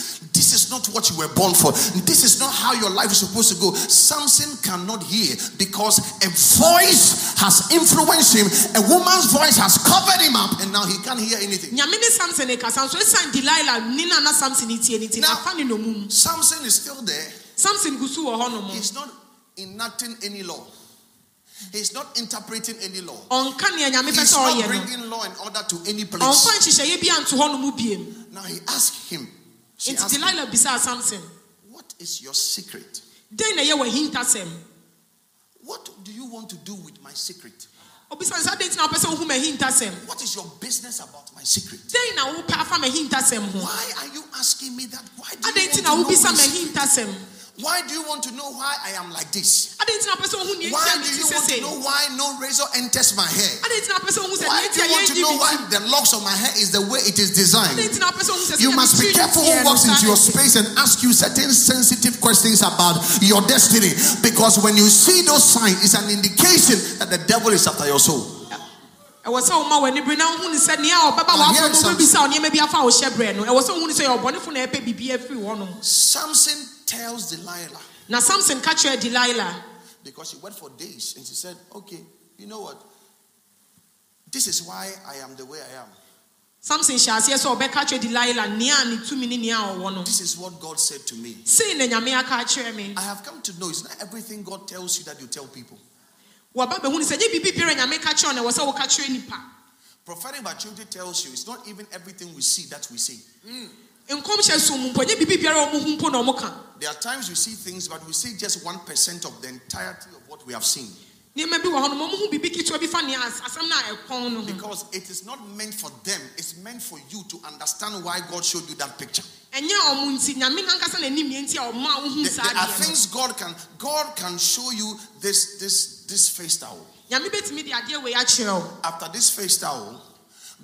this is not what you were born for, this is not how your life is supposed to go, Samson cannot hear because a voice has influenced him, a woman's voice has covered him up, and now he can't hear anything. nyame ne samson kasa nso ɛsiane delilah ni na na samson tie ne Now- afa ne nomum Samson is still there. samson gu so wɔ hɔ nom He's not enacting any law. He's not interpreting any law. ɔnka nea nyame pɛ He's not bringing law and order to any place. nhyehyɛeɛ bi anto hɔ nom Now he asked him, she asked him, delilah bisaa samson What is your secret? dɛn hint at w'ahintasɛm What do you want to do with my secret? obisa saa dɛn nti na wopɛ sɛ wohu m'ahintasɛm What is your business about my secret? dɛn na wopɛ afa m'ahintasɛm ho Why are you asking me that? Why do you want to know my secret? Why do you want to know why I am like this? adɛn nti na wopɛ sɛ wohu nea Why do you want to know why no razor enters my hair? adɛn nti na wopɛ sɛ wohu sɛ Why do you want to know why the locks of my hair is the way it is designed? nti na wopɛ sɛ wohu sɛ You must be careful who walks into your space and ask you certain sensitive questions about your destiny. Because when you see those signs, it's an indication that the devil is after your soul. Ɛwɔ sɛ woma w'ani bere na wohu ne sɛ nea ɔbɛba Now, here w'afɔ is no some- wobɛbisa wo nneɛma bi afa wo hyɛ berɛ no ɛwɔ sɛ wohu ne sɛ yɛ ɔbɔnefo na ɛpɛ biribi afiri hɔ Samson tells Delilah, na samson ka kyerɛ delilah because she went for days and she said, Okay, you know what? This is why I am the way I am. samson hyɛ aseɛ sɛ ɔbɛka kyerɛ delilah nea ne tumi ne nea ɔwɔ no This is what God said to me. sei na nyame aka akyerɛ me I have come to know it's not everything God tells you that you tell people. Prophetic maturity tells you it's not even everything we see that we say. Mm. nkɔm hyɛ so mu mpo nyɛ biribi biara a ɔmo hu mpo na ɔmo There are times we see things, but we see just 1% of the entirety of what we have seen. Nneɛma bi wɔ hɔ nom ɔmo hu biribi ketewa bi fa nea as- asɛm no a ɛkɔn no ho Because it is not meant for them, it's meant for you to understand why God showed you that picture. ɛnyɛ ɔmo nti nyame nankasa n'anim yɛ nti a ɔmo a wohu There, there are things God can God can show you this this this face towel. nyame bɛtumi de adeɛ wei akyerɛ wo After this face towel,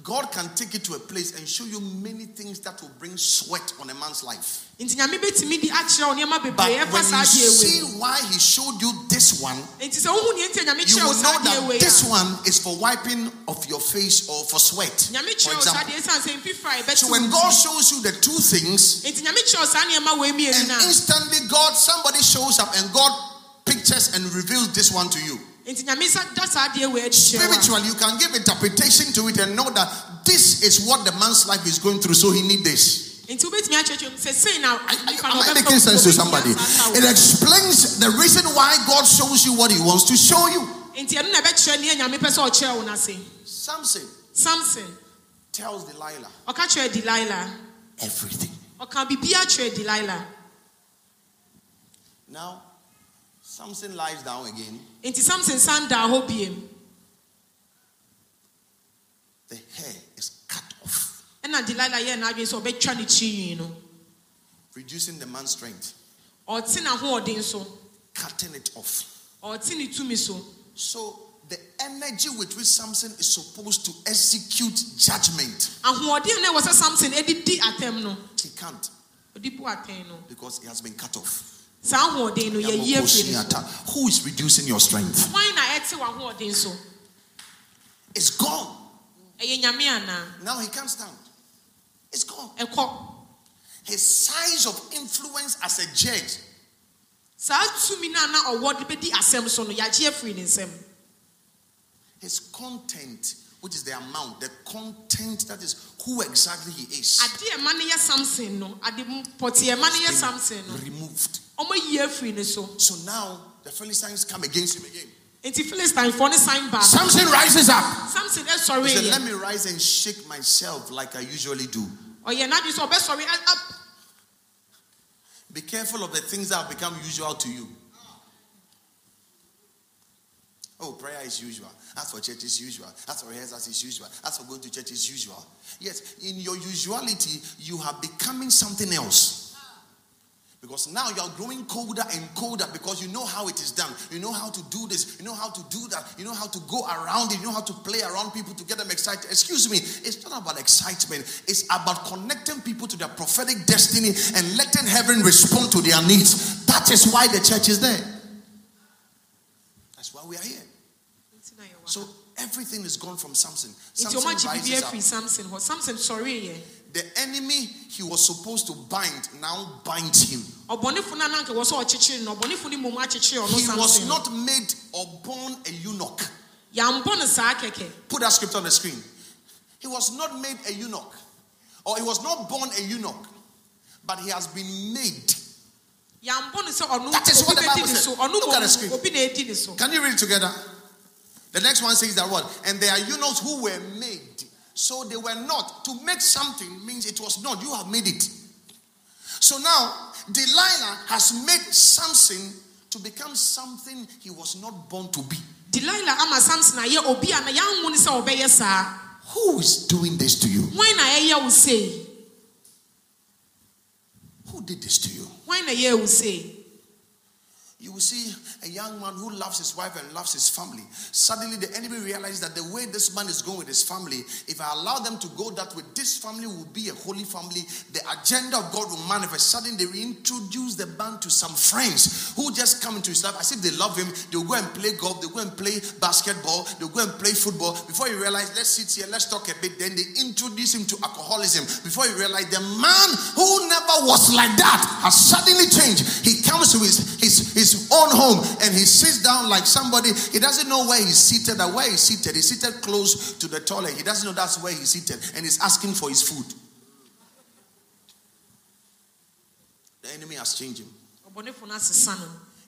God can take it to a place and show you many things that will bring sweat on a man's life. nti nyame bɛtumi de akyerɛ wo nneɛma But when you see why He showed you this one, nti sɛ wohu nea nti a nyame you will know that this one is for wiping of your face or for sweat. For kyerɛ wo saa example. adeɛ ɛsiane sɛ mfifra a ɛbɛte So when God shows you the two things, nti nyame kyerɛ wo saa nneɛma wei mmienu and instantly God, somebody shows up and God pictures and reveals this one to you. Nti nyame sa da saa adeɛ wei adi kyerɛ wo a, Spiritually, you can give interpretation to it and know that this is what the man's life is going through, so he need this. nti wobɛtumi akyerɛkyerɛ mu sɛ sei na I- Am I making sense to somebody? It explains the reason why God shows you what he wants to show you. nti ɛno na ɛbɛkyerɛ nea nyame pɛ sɛ ɔkyerɛ wo no ase Samson, samson tells Delilah delilah everything. ɔka biribiara kyerɛ delilah Now, Samson lies down again. nti samson san daa hɔ biem The hair is cut off, ɛna delilah yɛɛ n'adwene sɛ ɔbɛtwa ne tirinwi no reducing the man's strength, Or ɔte n'ahoɔden so. Cutting it off. ɔte ne tumi so. So, the energy with which Samson is supposed to execute judgment, ahoɔden na ɛwɔ sɛ samson ɛde di atɛm no. he can't. Bu atɛn no. Because he has been cut off. Saa ahoɔden no yɛyi afiri ne so Who is reducing your strength? hwan na ɛte w'ahoɔden so It's gone. ɛyɛ nyame anaa Now he can't stand. It's gone. His size of influence as a judge saa tumi no a na ɔwɔ de bɛdi asɛm so no yɛagye afiri ne nsam his content, which is the amount, the content that is who exactly he is, ade a ɛma no yɛ samson no ade m- pɔte a ɛma no yɛ samson no removed. Ɔmayi afiri ne so So now the Philistines come against him again. nti philistinefoɔ ne san baa no. Samson rises up. samson He ɛsɔre said, Let me rise and shake myself like I usually do. ɔyɛ n'adwene sɛ ɔbɛsɔre a- up Be careful of the things that have become usual to you. Oh, prayer is usual. As for church is usual. As for rehearsals is usual. As for going to church is usual. Yes, in your usuality, you are becoming something else. Because now you are growing colder and colder because you know how it is done. You know how to do this. You know how to do that. You know how to go around it. You know how to play around people to get them excited. Excuse me, it's not about excitement. It's about connecting people to their prophetic destiny and letting heaven respond to their needs. That is why the church is there. That's why we are here. So everything is gone from Samson. Samson rises up. samson hɔ samson sɔre yɛ The enemy he was supposed to bind now binds him. ɔbɔnefo no ananka wɔ sɛ ɔkyekyere no ɔbɔnefo no mmom akyekyere ɔno He was not made or born a eunuch. yɛambɔ no saa kɛkɛ Put that scripture on the screen. He was not made a eunuch, or he was not born a eunuch, but he has been made. yɛambɔ no sɛ ɔno That is what the Bible ne said. so ɔno Look at the screen. obi na ɛdi ne so Can you read it together? The next one says that what? And there are eunuchs who were made. So they were not. To make something means it was not. You have made it. So now, Delilah has made Samson to become something he was not born to be. delilah ama samson ayɛ obi a na yɛanwo no sɛ ɔbɛyɛ Who is doing this to you? hwan na ɛyɛ wo sei Who did this to you? hwan na ɛyɛ wo sei You will see a young man who loves his wife and loves his family. Suddenly, the enemy realizes that the way this man is going with his family, if I allow them to go that way, this family will be a holy family. The agenda of God will manifest. Suddenly, they reintroduce the man to some friends who just come into his life as if they love him. They'll go and play golf, they'll go and play basketball, they'll go and play football. Before you realize, let's sit here, let's talk a bit. Then they introduce him to alcoholism. Before you realize, the man who never was like that has suddenly changed. He comes to his, his, his own home and he sits down like somebody. He doesn't know where he's seated or where he's seated. He's seated close to the toilet. He doesn't know that's where he's seated and he's asking for his food. The enemy has changed him.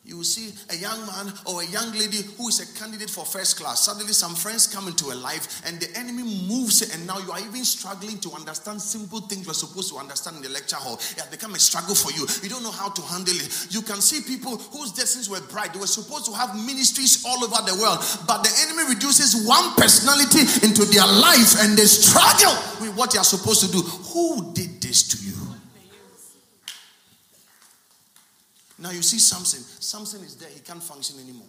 You will see a young man or a young lady who is a candidate for first class. Suddenly, some friends come into a life, and the enemy moves and now you are even struggling to understand simple things you are supposed to understand in the lecture hall. It has become a struggle for you. You don't know how to handle it. You can see people whose destinies were bright. They were supposed to have ministries all over the world, but the enemy reduces one personality into their life, and they struggle with what they are supposed to do. Who did this to you? Now you see Samson. Samson is there. He can't function anymore.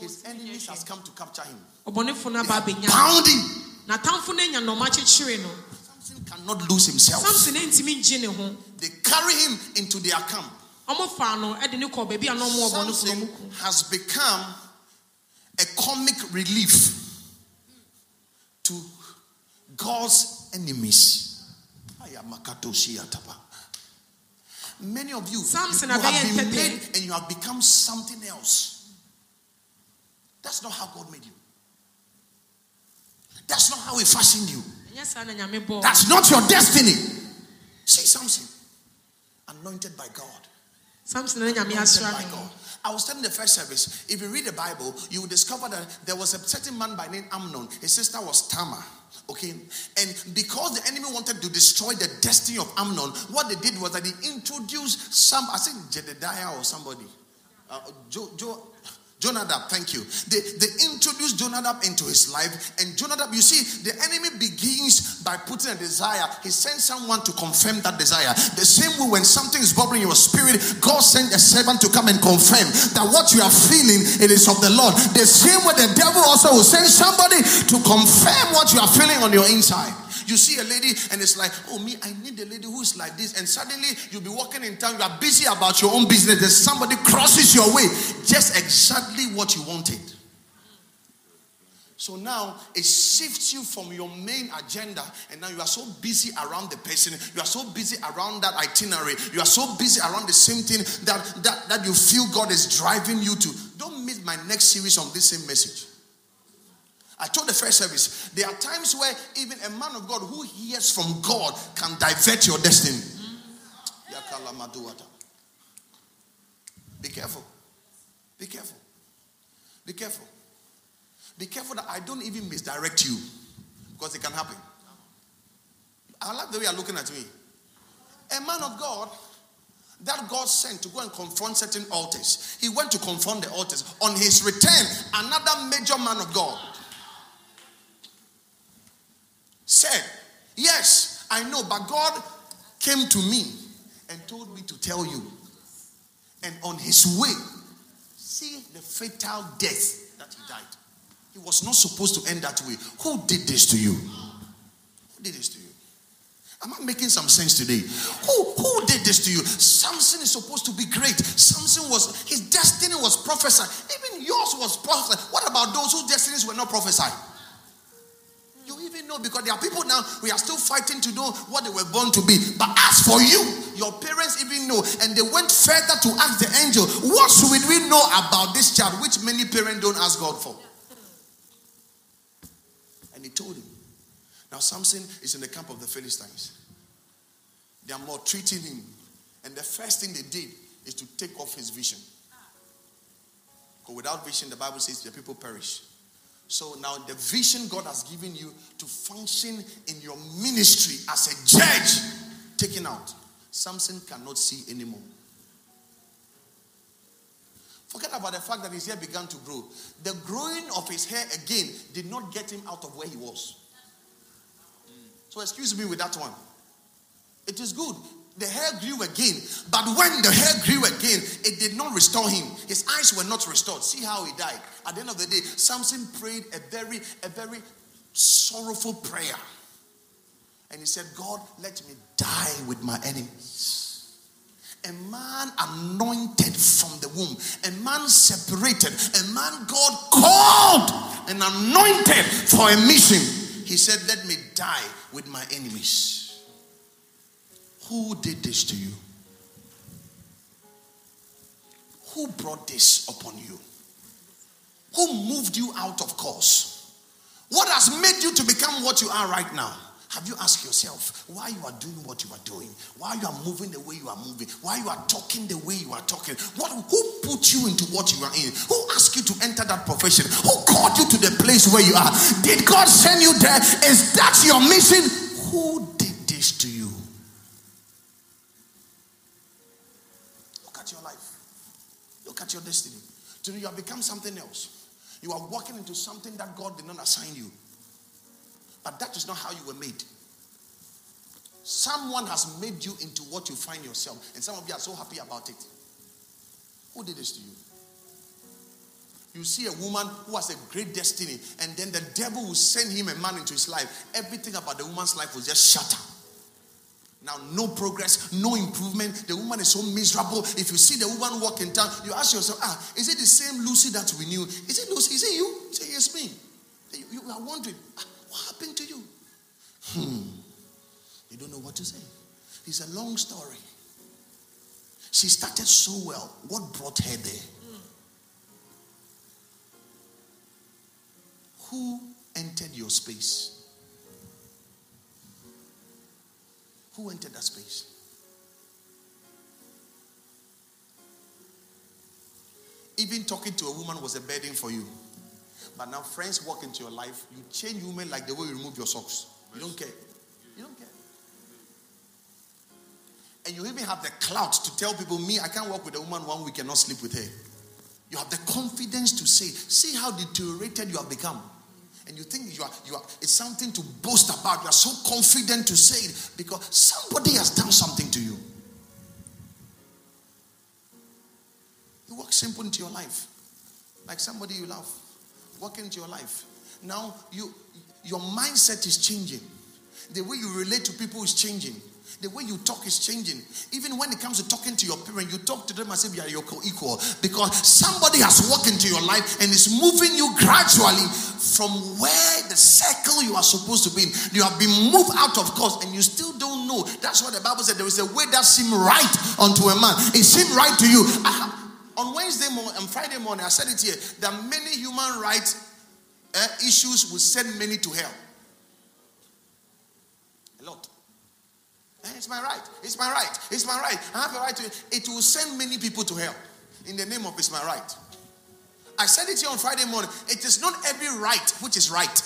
His enemies has come to capture him. ɔbɔnefo no aba abɛnya no. Bound him. n'atamfo no anya nnɔma no Samson cannot lose himself. samson ntumi ngye ne They carry him into their camp. ɔmo faa no de ne kɔ baabi a na ɔmo ɔbɔnefo no Samson ɔmo ku has become a comic relief to God's enemies. Ayamakatoshiatapa. Many of you, Samson you have been made and you have become something else. That's not how God made you. That's not how He fashioned you. ɛnyɛ saa na nyame bɔɔ That's not your destiny. See Samson, anointed by God, samson Anointed by God. I was telling the first service, if you read the Bible, you will discover that there was a certain man by name Amnon. His sister was Tamar. Okay, and because the enemy wanted to destroy the destiny of Amnon, what they did was that they introduced some, I think Jedediah or somebody, uh, jo, jo, Jonadab, thank you. They, they introduced Jonadab into his life, and Jonadab, you see, the enemy begins by putting a desire. He sends someone to confirm that desire. The same way when something is bubbling in your spirit, God sent a servant to come and confirm that what you are feeling it is of the Lord. The same way the devil also will send somebody to confirm what you are feeling on your inside. You see a lady and it's like, oh me, I need a lady who is like this, and suddenly you'll be walking in town, you are busy about your own business. There's somebody crosses your way, just exactly what you wanted. So now it shifts you from your main agenda, and now you are so busy around the person, you are so busy around that itinerary, you are so busy around the same thing that that, that you feel God is driving you to. Don't miss my next series on this same message. I told the first service, there are times where even a man of God who hears from God can divert your destiny. Mm. Be careful. Be careful. Be careful. Be careful that I don't even misdirect you because it can happen. I like the way you're looking at me. A man of God that God sent to go and confront certain altars. He went to confront the altars. On his return, another major man of God said, Yes, I know, but God came to me and told me to tell you. And on his way, see the fatal death that he died. He was not supposed to end that way. Who did this to you? Who did this to you? Am I making some sense today? Who who did this to you? Samson is supposed to be great. Samson was his destiny was prophesied. Even yours was prophesied. What about those whose destinies were not prophesied? Even know because there are people now we are still fighting to know what they were born to be. But as for you, your parents even know, and they went further to ask the angel, What should we know about this child? Which many parents don't ask God for. And he told him. Now Samson is in the camp of the Philistines. They are maltreating him. And the first thing they did is to take off his vision. Because without vision, the Bible says the people perish. So now the vision God has given you to function in your ministry as a judge, taken out. Samson cannot see anymore. Forget about the fact that his hair began to grow. The growing of his hair again did not get him out of where he was. So excuse me with that one. It is good. The hair grew again. But when the hair grew again, it did not restore him. His eyes were not restored. See how he died. At the end of the day, Samson prayed a very, a very sorrowful prayer. And he said, God, let me die with my enemies. A man anointed from the womb, a man separated, a man God called and anointed for a mission. He said, Let me die with my enemies. Who did this to you? Who brought this upon you? Who moved you out of course? What has made you to become what you are right now? Have you asked yourself why you are doing what you are doing? Why you are moving the way you are moving? Why you are talking the way you are talking? What who put you into what you are in? Who asked you to enter that profession? Who called you to the place where you are? Did God send you there? Is that your mission? Who did this to you? Look at your life. Your destiny. Today you have become something else. You are walking into something that God did not assign you. But that is not how you were made. Someone has made you into what you find yourself, and some of you are so happy about it. Who did this to you? You see a woman who has a great destiny, and then the devil will send him a man into his life. Everything about the woman's life will just shatter. Now, no progress, no improvement. The woman is so miserable. If you see the woman walk in town, you ask yourself, ah, is it the same Lucy that we knew? Is it Lucy? Is it you? Say, yes, me. You, you are wondering, ah, what happened to you? Hmm. You don't know what to say. It's a long story. She started so well. What brought her there? Who entered your space? Who entered that space? even talking to a woman was a burden for you. But now friends walk into your life, you change women like the way you remove your socks. You don't care. You don't care. And you even have the clout to tell people, me, I can't work with a woman one week and not sleep with her. You have the confidence to say, see how deteriorated you have become. And you think you are, you are, it's something to boast about. You are so confident to say it because somebody has done something to you. You walk simple into your life, like somebody you love. Walk into your life. Now you, your mindset is changing. The way you relate to people is changing. The way you talk is changing. Even when it comes to talking to your parent, you talk to them as if you are your co-equal because somebody has walked into your life and is moving you gradually from where the circle you are supposed to be in. You have been moved out of course and you still don't know. That's what the Bible said. There is a way that seems right unto a man. It seemed right to you. Have, on Wednesday morning and Friday morning, I said it here that many human rights uh, issues will send many to hell. A lot. Eh, Eh, it's my right. It's my right. It's my right. I have a right to it. It will send many people to hell in the name of it's my right. I said it here on Friday morning. It is not every right which is right.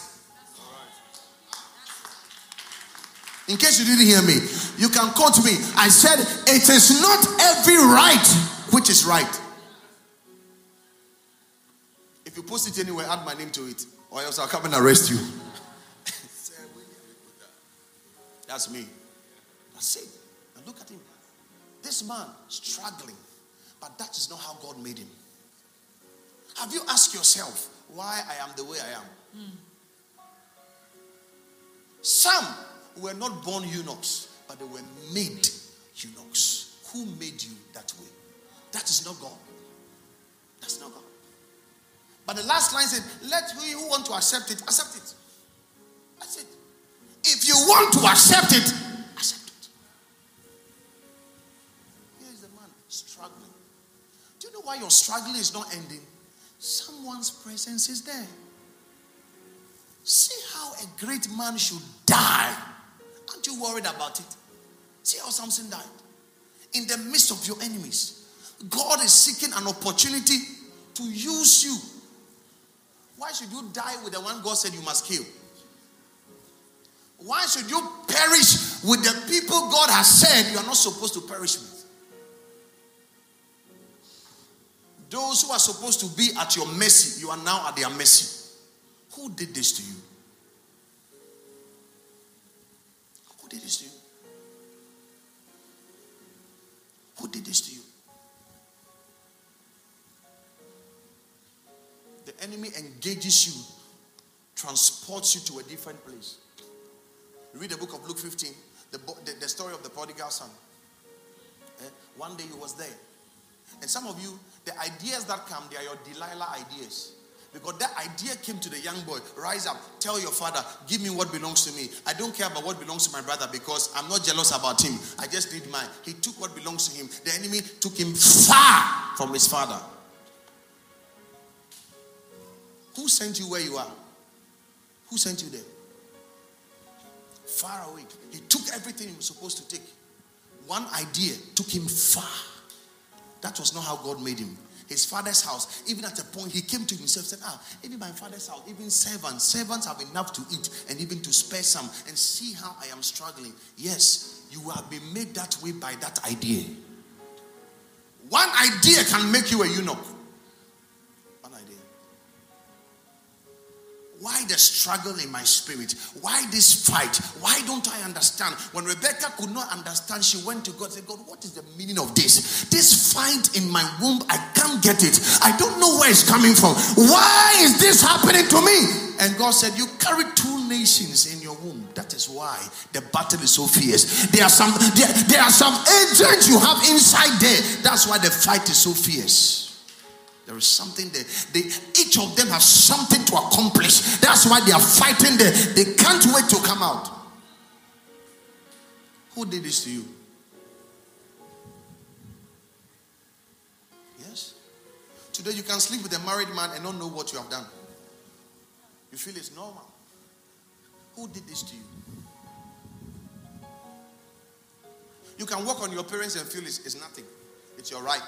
In case you didn't hear me, you can quote me. I said it is not every right which is right. If you post it anywhere, add my name to it, or else I'll come and arrest you. That's me. That's it. And look at him. This man struggling, but that is not how God made him. Have you asked yourself why I am the way I am? Mm. Some were not born eunuchs, but they were made eunuchs. Who made you that way? That is not God. That's not God. But the last line said, Let who want to accept it, accept it. That's it. If you want to accept it, struggling. Do you know why your struggle is not ending? Someone's presence is there. See how a great man should die. Aren't you worried about it? See how Samson died. In the midst of your enemies, God is seeking an opportunity to use you. Why should you die with the one God said you must kill? Why should you perish with the people God has said you are not supposed to perish with? Those who are supposed to be at your mercy, you are now at their mercy. Who did this to you? Who did this to you? Who did this to you? The enemy engages you, transports you to a different place. Read the book of Luke 15, the, the, the story of the prodigal son. Eh? One day he was there. And some of you, the ideas that come, they are your Delilah ideas. Because that idea came to the young boy. Rise up, tell your father, give me what belongs to me. I don't care about what belongs to my brother because I'm not jealous about him. I just need mine. He took what belongs to him. The enemy took him far from his father. Who sent you where you are? Who sent you there? Far away. He took everything he was supposed to take. One idea took him far. That was not how God made him. His father's house, even at a point, he came to himself and said, Ah, even my father's house, even servants, servants have enough to eat and even to spare some. And see how I am struggling. Yes, you have been made that way by that idea. One idea can make you a eunuch. Why the struggle in my spirit? Why this fight? Why don't I understand? When Rebecca could not understand, she went to God and said, God, what is the meaning of this? This fight in my womb, I can't get it. I don't know where it's coming from. Why is this happening to me? And God said, You carry two nations in your womb. That is why the battle is so fierce. There are some there, there are some agents you have inside there. That's why the fight is so fierce. There is something there. They, each of them has something to accomplish. That's why they are fighting there. They can't wait to come out. Who did this to you? Yes. Today you can sleep with a married man and not know what you have done. You feel it's normal. Who did this to you? You can walk on your parents and feel it's, it's nothing. It's your right.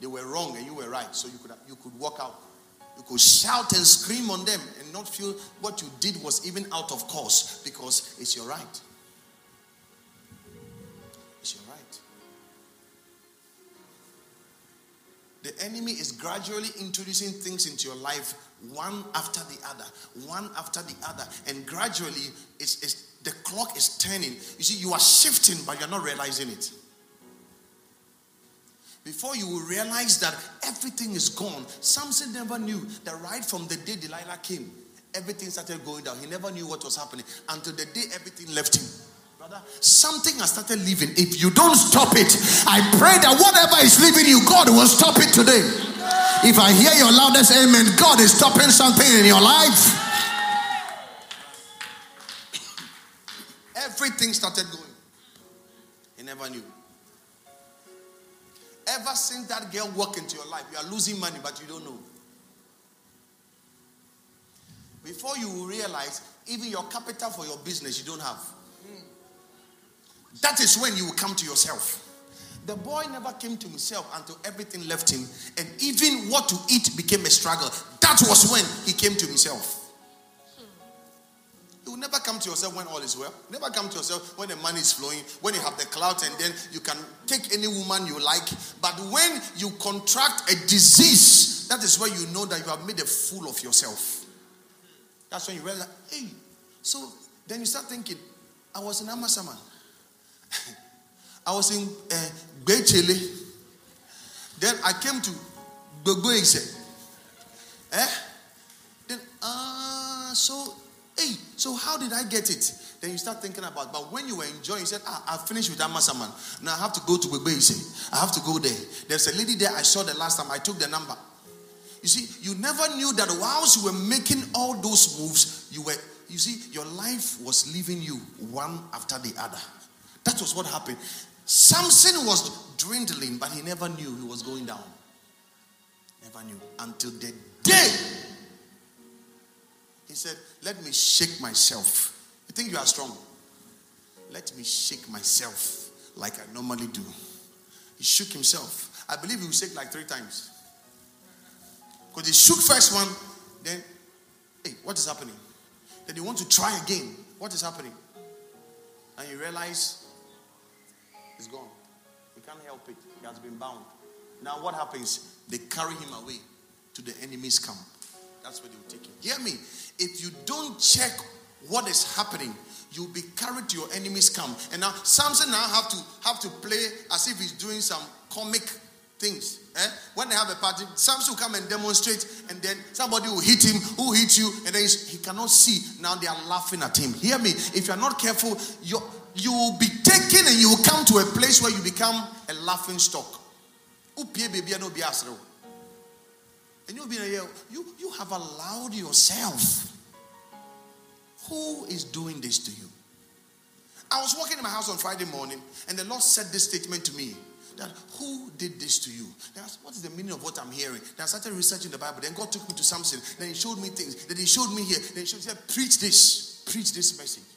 They were wrong and you were right. So you could you could walk out. You could shout and scream on them and not feel what you did was even out of course because it's your right. It's your right. The enemy is gradually introducing things into your life one after the other, one after the other, and gradually it's, it's, the clock is turning. You see, you are shifting, but you're not realizing it. Before you will realize that everything is gone, Samson never knew that right from the day Delilah came, everything started going down. He never knew what was happening until the day everything left him. Brother, something has started leaving. If you don't stop it, I pray that whatever is leaving you, God will stop it today. If I hear your loudest amen, God is stopping something in your life. Everything started going. He never knew. Ever since that girl walked into your life, you are losing money, but you don't know. Before you realize, even your capital for your business, you don't have. That is when you will come to yourself. The boy never came to himself until everything left him, and even what to eat became a struggle. That was when he came to himself. You will never come to yourself when all is well. Never come to yourself when the money is flowing, when you have the clout, and then you can take any woman you like. But when you contract a disease, that is where you know that you have made a fool of yourself. That's when you realize, hey, so then you start thinking, I was in Amasaman. I was in uh, Bechele. Then I came to Gbogbo Eh? Then, ah, uh, so Hey, so how did I get it? Then you start thinking about, but when you were enjoying, you said, ah, I finished with Amasaman. Now I have to go to Bebe. I have to go there. There's a lady there I saw the last time. I took the number. You see, you never knew that whilst you were making all those moves, you were, you see, your life was leaving you one after the other. That was what happened. Samson was dwindling, but he never knew he was going down. Never knew until the day he said, Let me shake myself. You think you are strong? Let me shake myself like I normally do. He shook himself. I believe he will shake like three times. Because he shook first one, then, hey, what is happening? Then you want to try again. What is happening? And you realize it's gone. He can't help it. He has been bound. Now what happens? They carry him away to the enemy's camp. That's where they will take him. Hear me if you don't check what is happening, you'll be carried to your enemy's camp. And now Samson now have to have to play as if he's doing some comic things. Eh? When they have a party, Samson will come and demonstrate, and then somebody will hit him, who hit you, and then he cannot see. Now they are laughing at him. Hear me. If you are not careful, you you will be taken and you will come to a place where you become a laughing stock. And you'll be here, you, you have allowed yourself. Who is doing this to you? I was walking in my house on Friday morning, and the Lord said this statement to me that who did this to you? Then I what is the meaning of what I'm hearing? Then I started researching the Bible. Then God took me to Samson. Then He showed me things. Then He showed me here. Then He showed, said, preach this, preach this message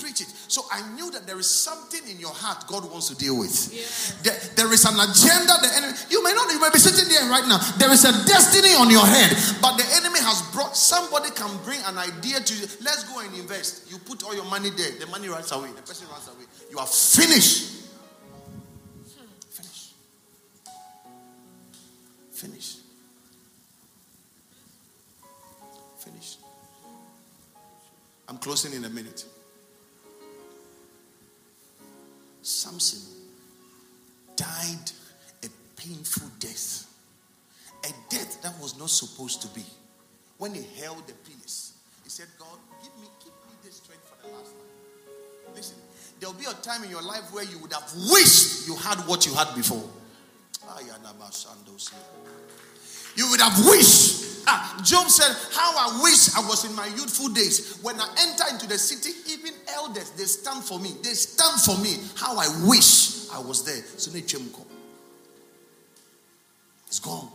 preach it. So I knew that there is something in your heart God wants to deal with. Yeah. There, there is an agenda. The enemy, you may not, you may be sitting there right now. There is a destiny on your head, but the enemy has brought somebody can bring an idea to you. Let's go and invest. You put all your money there. The money runs away. The person runs away. You are finished. Finish. Finish. Finish. I'm closing in a minute. Samson died a painful death, a death that was not supposed to be. When he held the penis, he said, God, give me, give me this strength for the last time. Listen, there'll be a time in your life where you would have wished you had what you had before. Ah, you would have wished Ah, Job said, How I wish I was in my youthful days. When I enter into the city, even elders, they stand for me. They stand for me. How I wish I was there. So It's gone.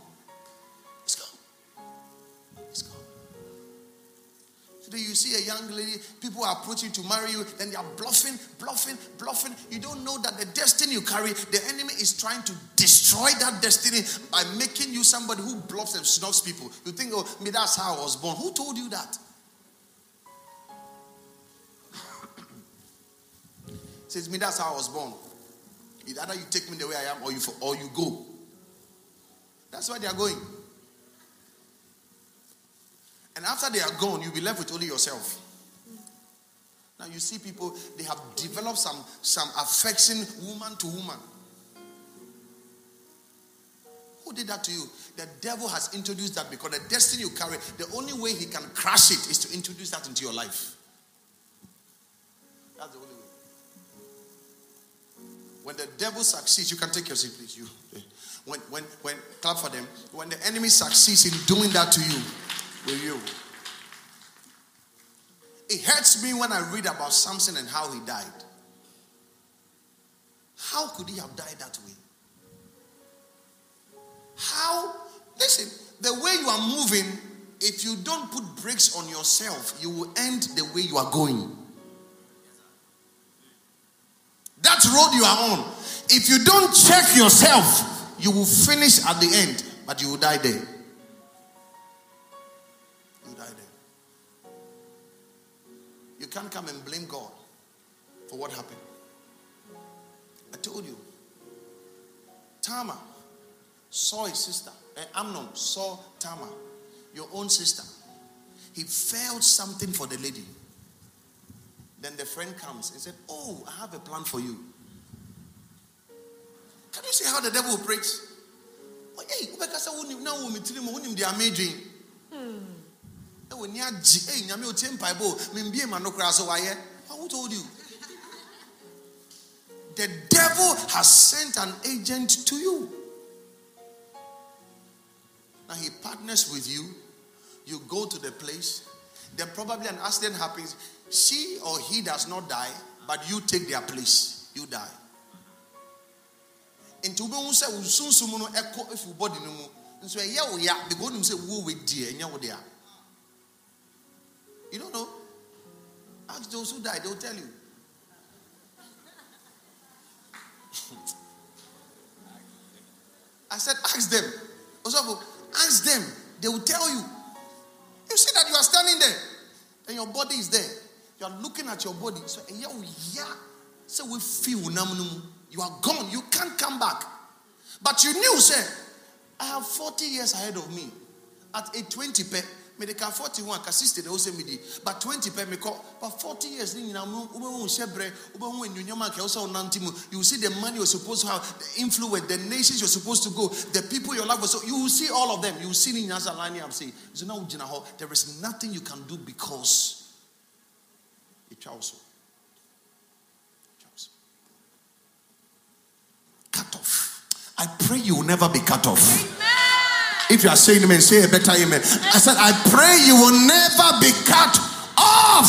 Today you see a young lady, people are approaching to marry you, then they are bluffing, bluffing, bluffing. You don't know that the destiny you carry, the enemy is trying to destroy that destiny by making you somebody who bluffs and snubs people. You think, oh, me, that's how I was born. Who told you that? Says me, that's how I was born. Either you take me the way I am, or you or you go. That's why they are going. And after they are gone, you'll be left with only yourself. Now you see people, they have developed some, some affection woman to woman. Who did that to you? The devil has introduced that because the destiny you carry, the only way he can crash it is to introduce that into your life. That's the only way. When the devil succeeds, you can take your seat, please. You, when, when, when, clap for them. When the enemy succeeds in doing that to you, with you. It hurts me when I read about Samson and how he died. How could he have died that way? How? Listen, the way you are moving, if you don't put brakes on yourself, you will end the way you are going. That road you are on, if you don't check yourself, you will finish at the end, but you will die there. Can't come and blame God for what happened. I told you. Tamar saw his sister. And eh, Amnon saw Tamar, your own sister. He felt something for the lady. Then the friend comes and said, Oh, I have a plan for you. Can you see how the devil operates? Oh, hey, who told you? The devil has sent an agent to you. Now he partners with you. You go to the place. Then probably an accident happens. She or he does not die but you take their place. You die. Nti wobɛhu sɛ wo sunsum no ɛkɔ afi wo bɔde no mu. Nso ɛyɛ wo ya. Because wonim sɛ wo wɛdiɛ ɛnyɛ wo dea you don't know? Ask those who died, they'll tell you. I said, ask them. Ask them. They will tell you. You see that you are standing there and your body is there. You are looking at your body. So, yeah, yeah. So we feel you are gone. You can't come back. But you knew, sir, I have 40 years ahead of me. At a 20 pay, mede ka 41 ka 60 na wo sɛ medi but 20 pɛ mekɔ but 40 years mu wobɛhu hyɛ berɛ wobɛhu anuonyam anka wo sɛ wonante mu. You will see the money you're supposed to have the influence the nations you're supposed to go the people life was so you will see all of them. You will see nyina sɛ line up say so now wogyina hɔ there is nothing you can do because ɛtwa wo so. Cut off. I pray you will never be cut off. Amen. If you are saying amen, say a better amen. I said, I pray you will never be cut off.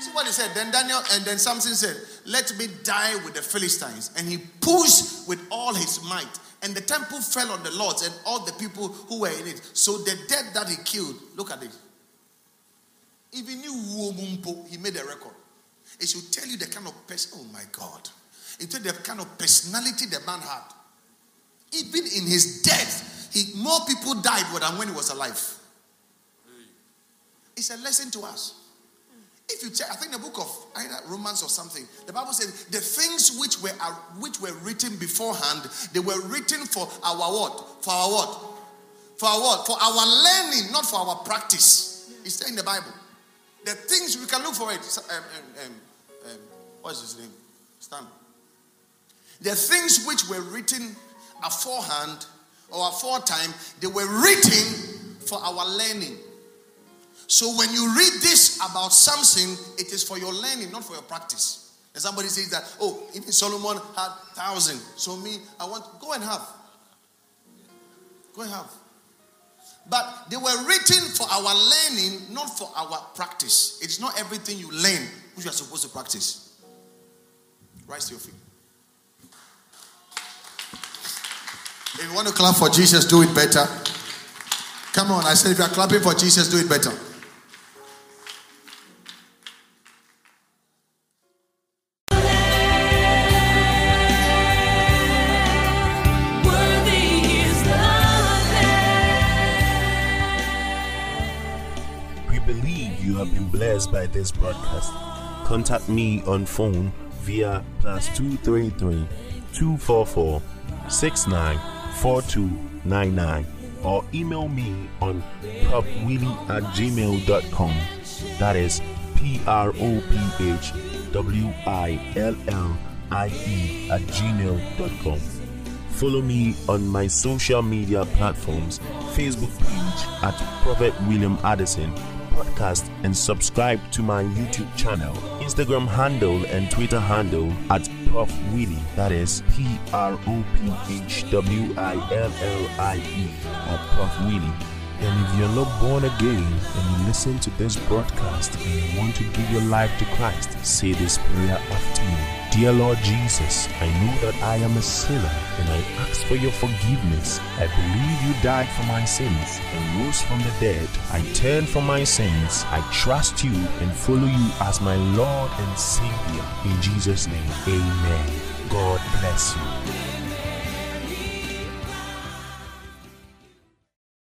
See what he said. Then Daniel and then Samson said, Let me die with the Philistines. And he pushed with all his might. And the temple fell on the lords and all the people who were in it. So the dead that he killed, look at it. Even you, he made a record. It should tell you the kind of person, oh my God. It told the kind of personality the man had. Even in his death, he, more people died than when he was alive. It's a lesson to us. If you check, I think the book of either Romans or something, the Bible says the things which were which were written beforehand, they were written for our what? For our what? For our what? For our learning, not for our practice. It's there in the Bible. The things we can look for it. Um, um, um, um, what's his name? Stan. The things which were written aforehand or aforetime, they were written for our learning. So when you read this about Samson, it is for your learning, not for your practice. And somebody says that, oh, even Solomon had thousand. So me, I want go and have. Go and have. But they were written for our learning, not for our practice. It's not everything you learn which you are supposed to practice. Rise to your feet. If you want to clap for Jesus, do it better. Come on, I said, if you are clapping for Jesus, do it better. We believe you have been blessed by this broadcast. Contact me on phone via plus 233 244 69 694299 or email me on prophwillie at gmail.com. That is P R O P H W I L L I E at gmail.com. Follow me on my social media platforms Facebook page at Prophet William Addison Podcast and subscribe to my YouTube channel, Instagram handle, and Twitter handle at Prof Willie. That is P R O P H W I L L I E at Prof Willie. And if you're not born again and you listen to this broadcast and you want to give your life to Christ, say this prayer after me. Dear Lord Jesus, I know that I am a sinner and I ask for your forgiveness. I believe you died for my sins and rose from the dead. I turn from my sins. I trust you and follow you as my Lord and Savior. In Jesus' name, amen. God bless you.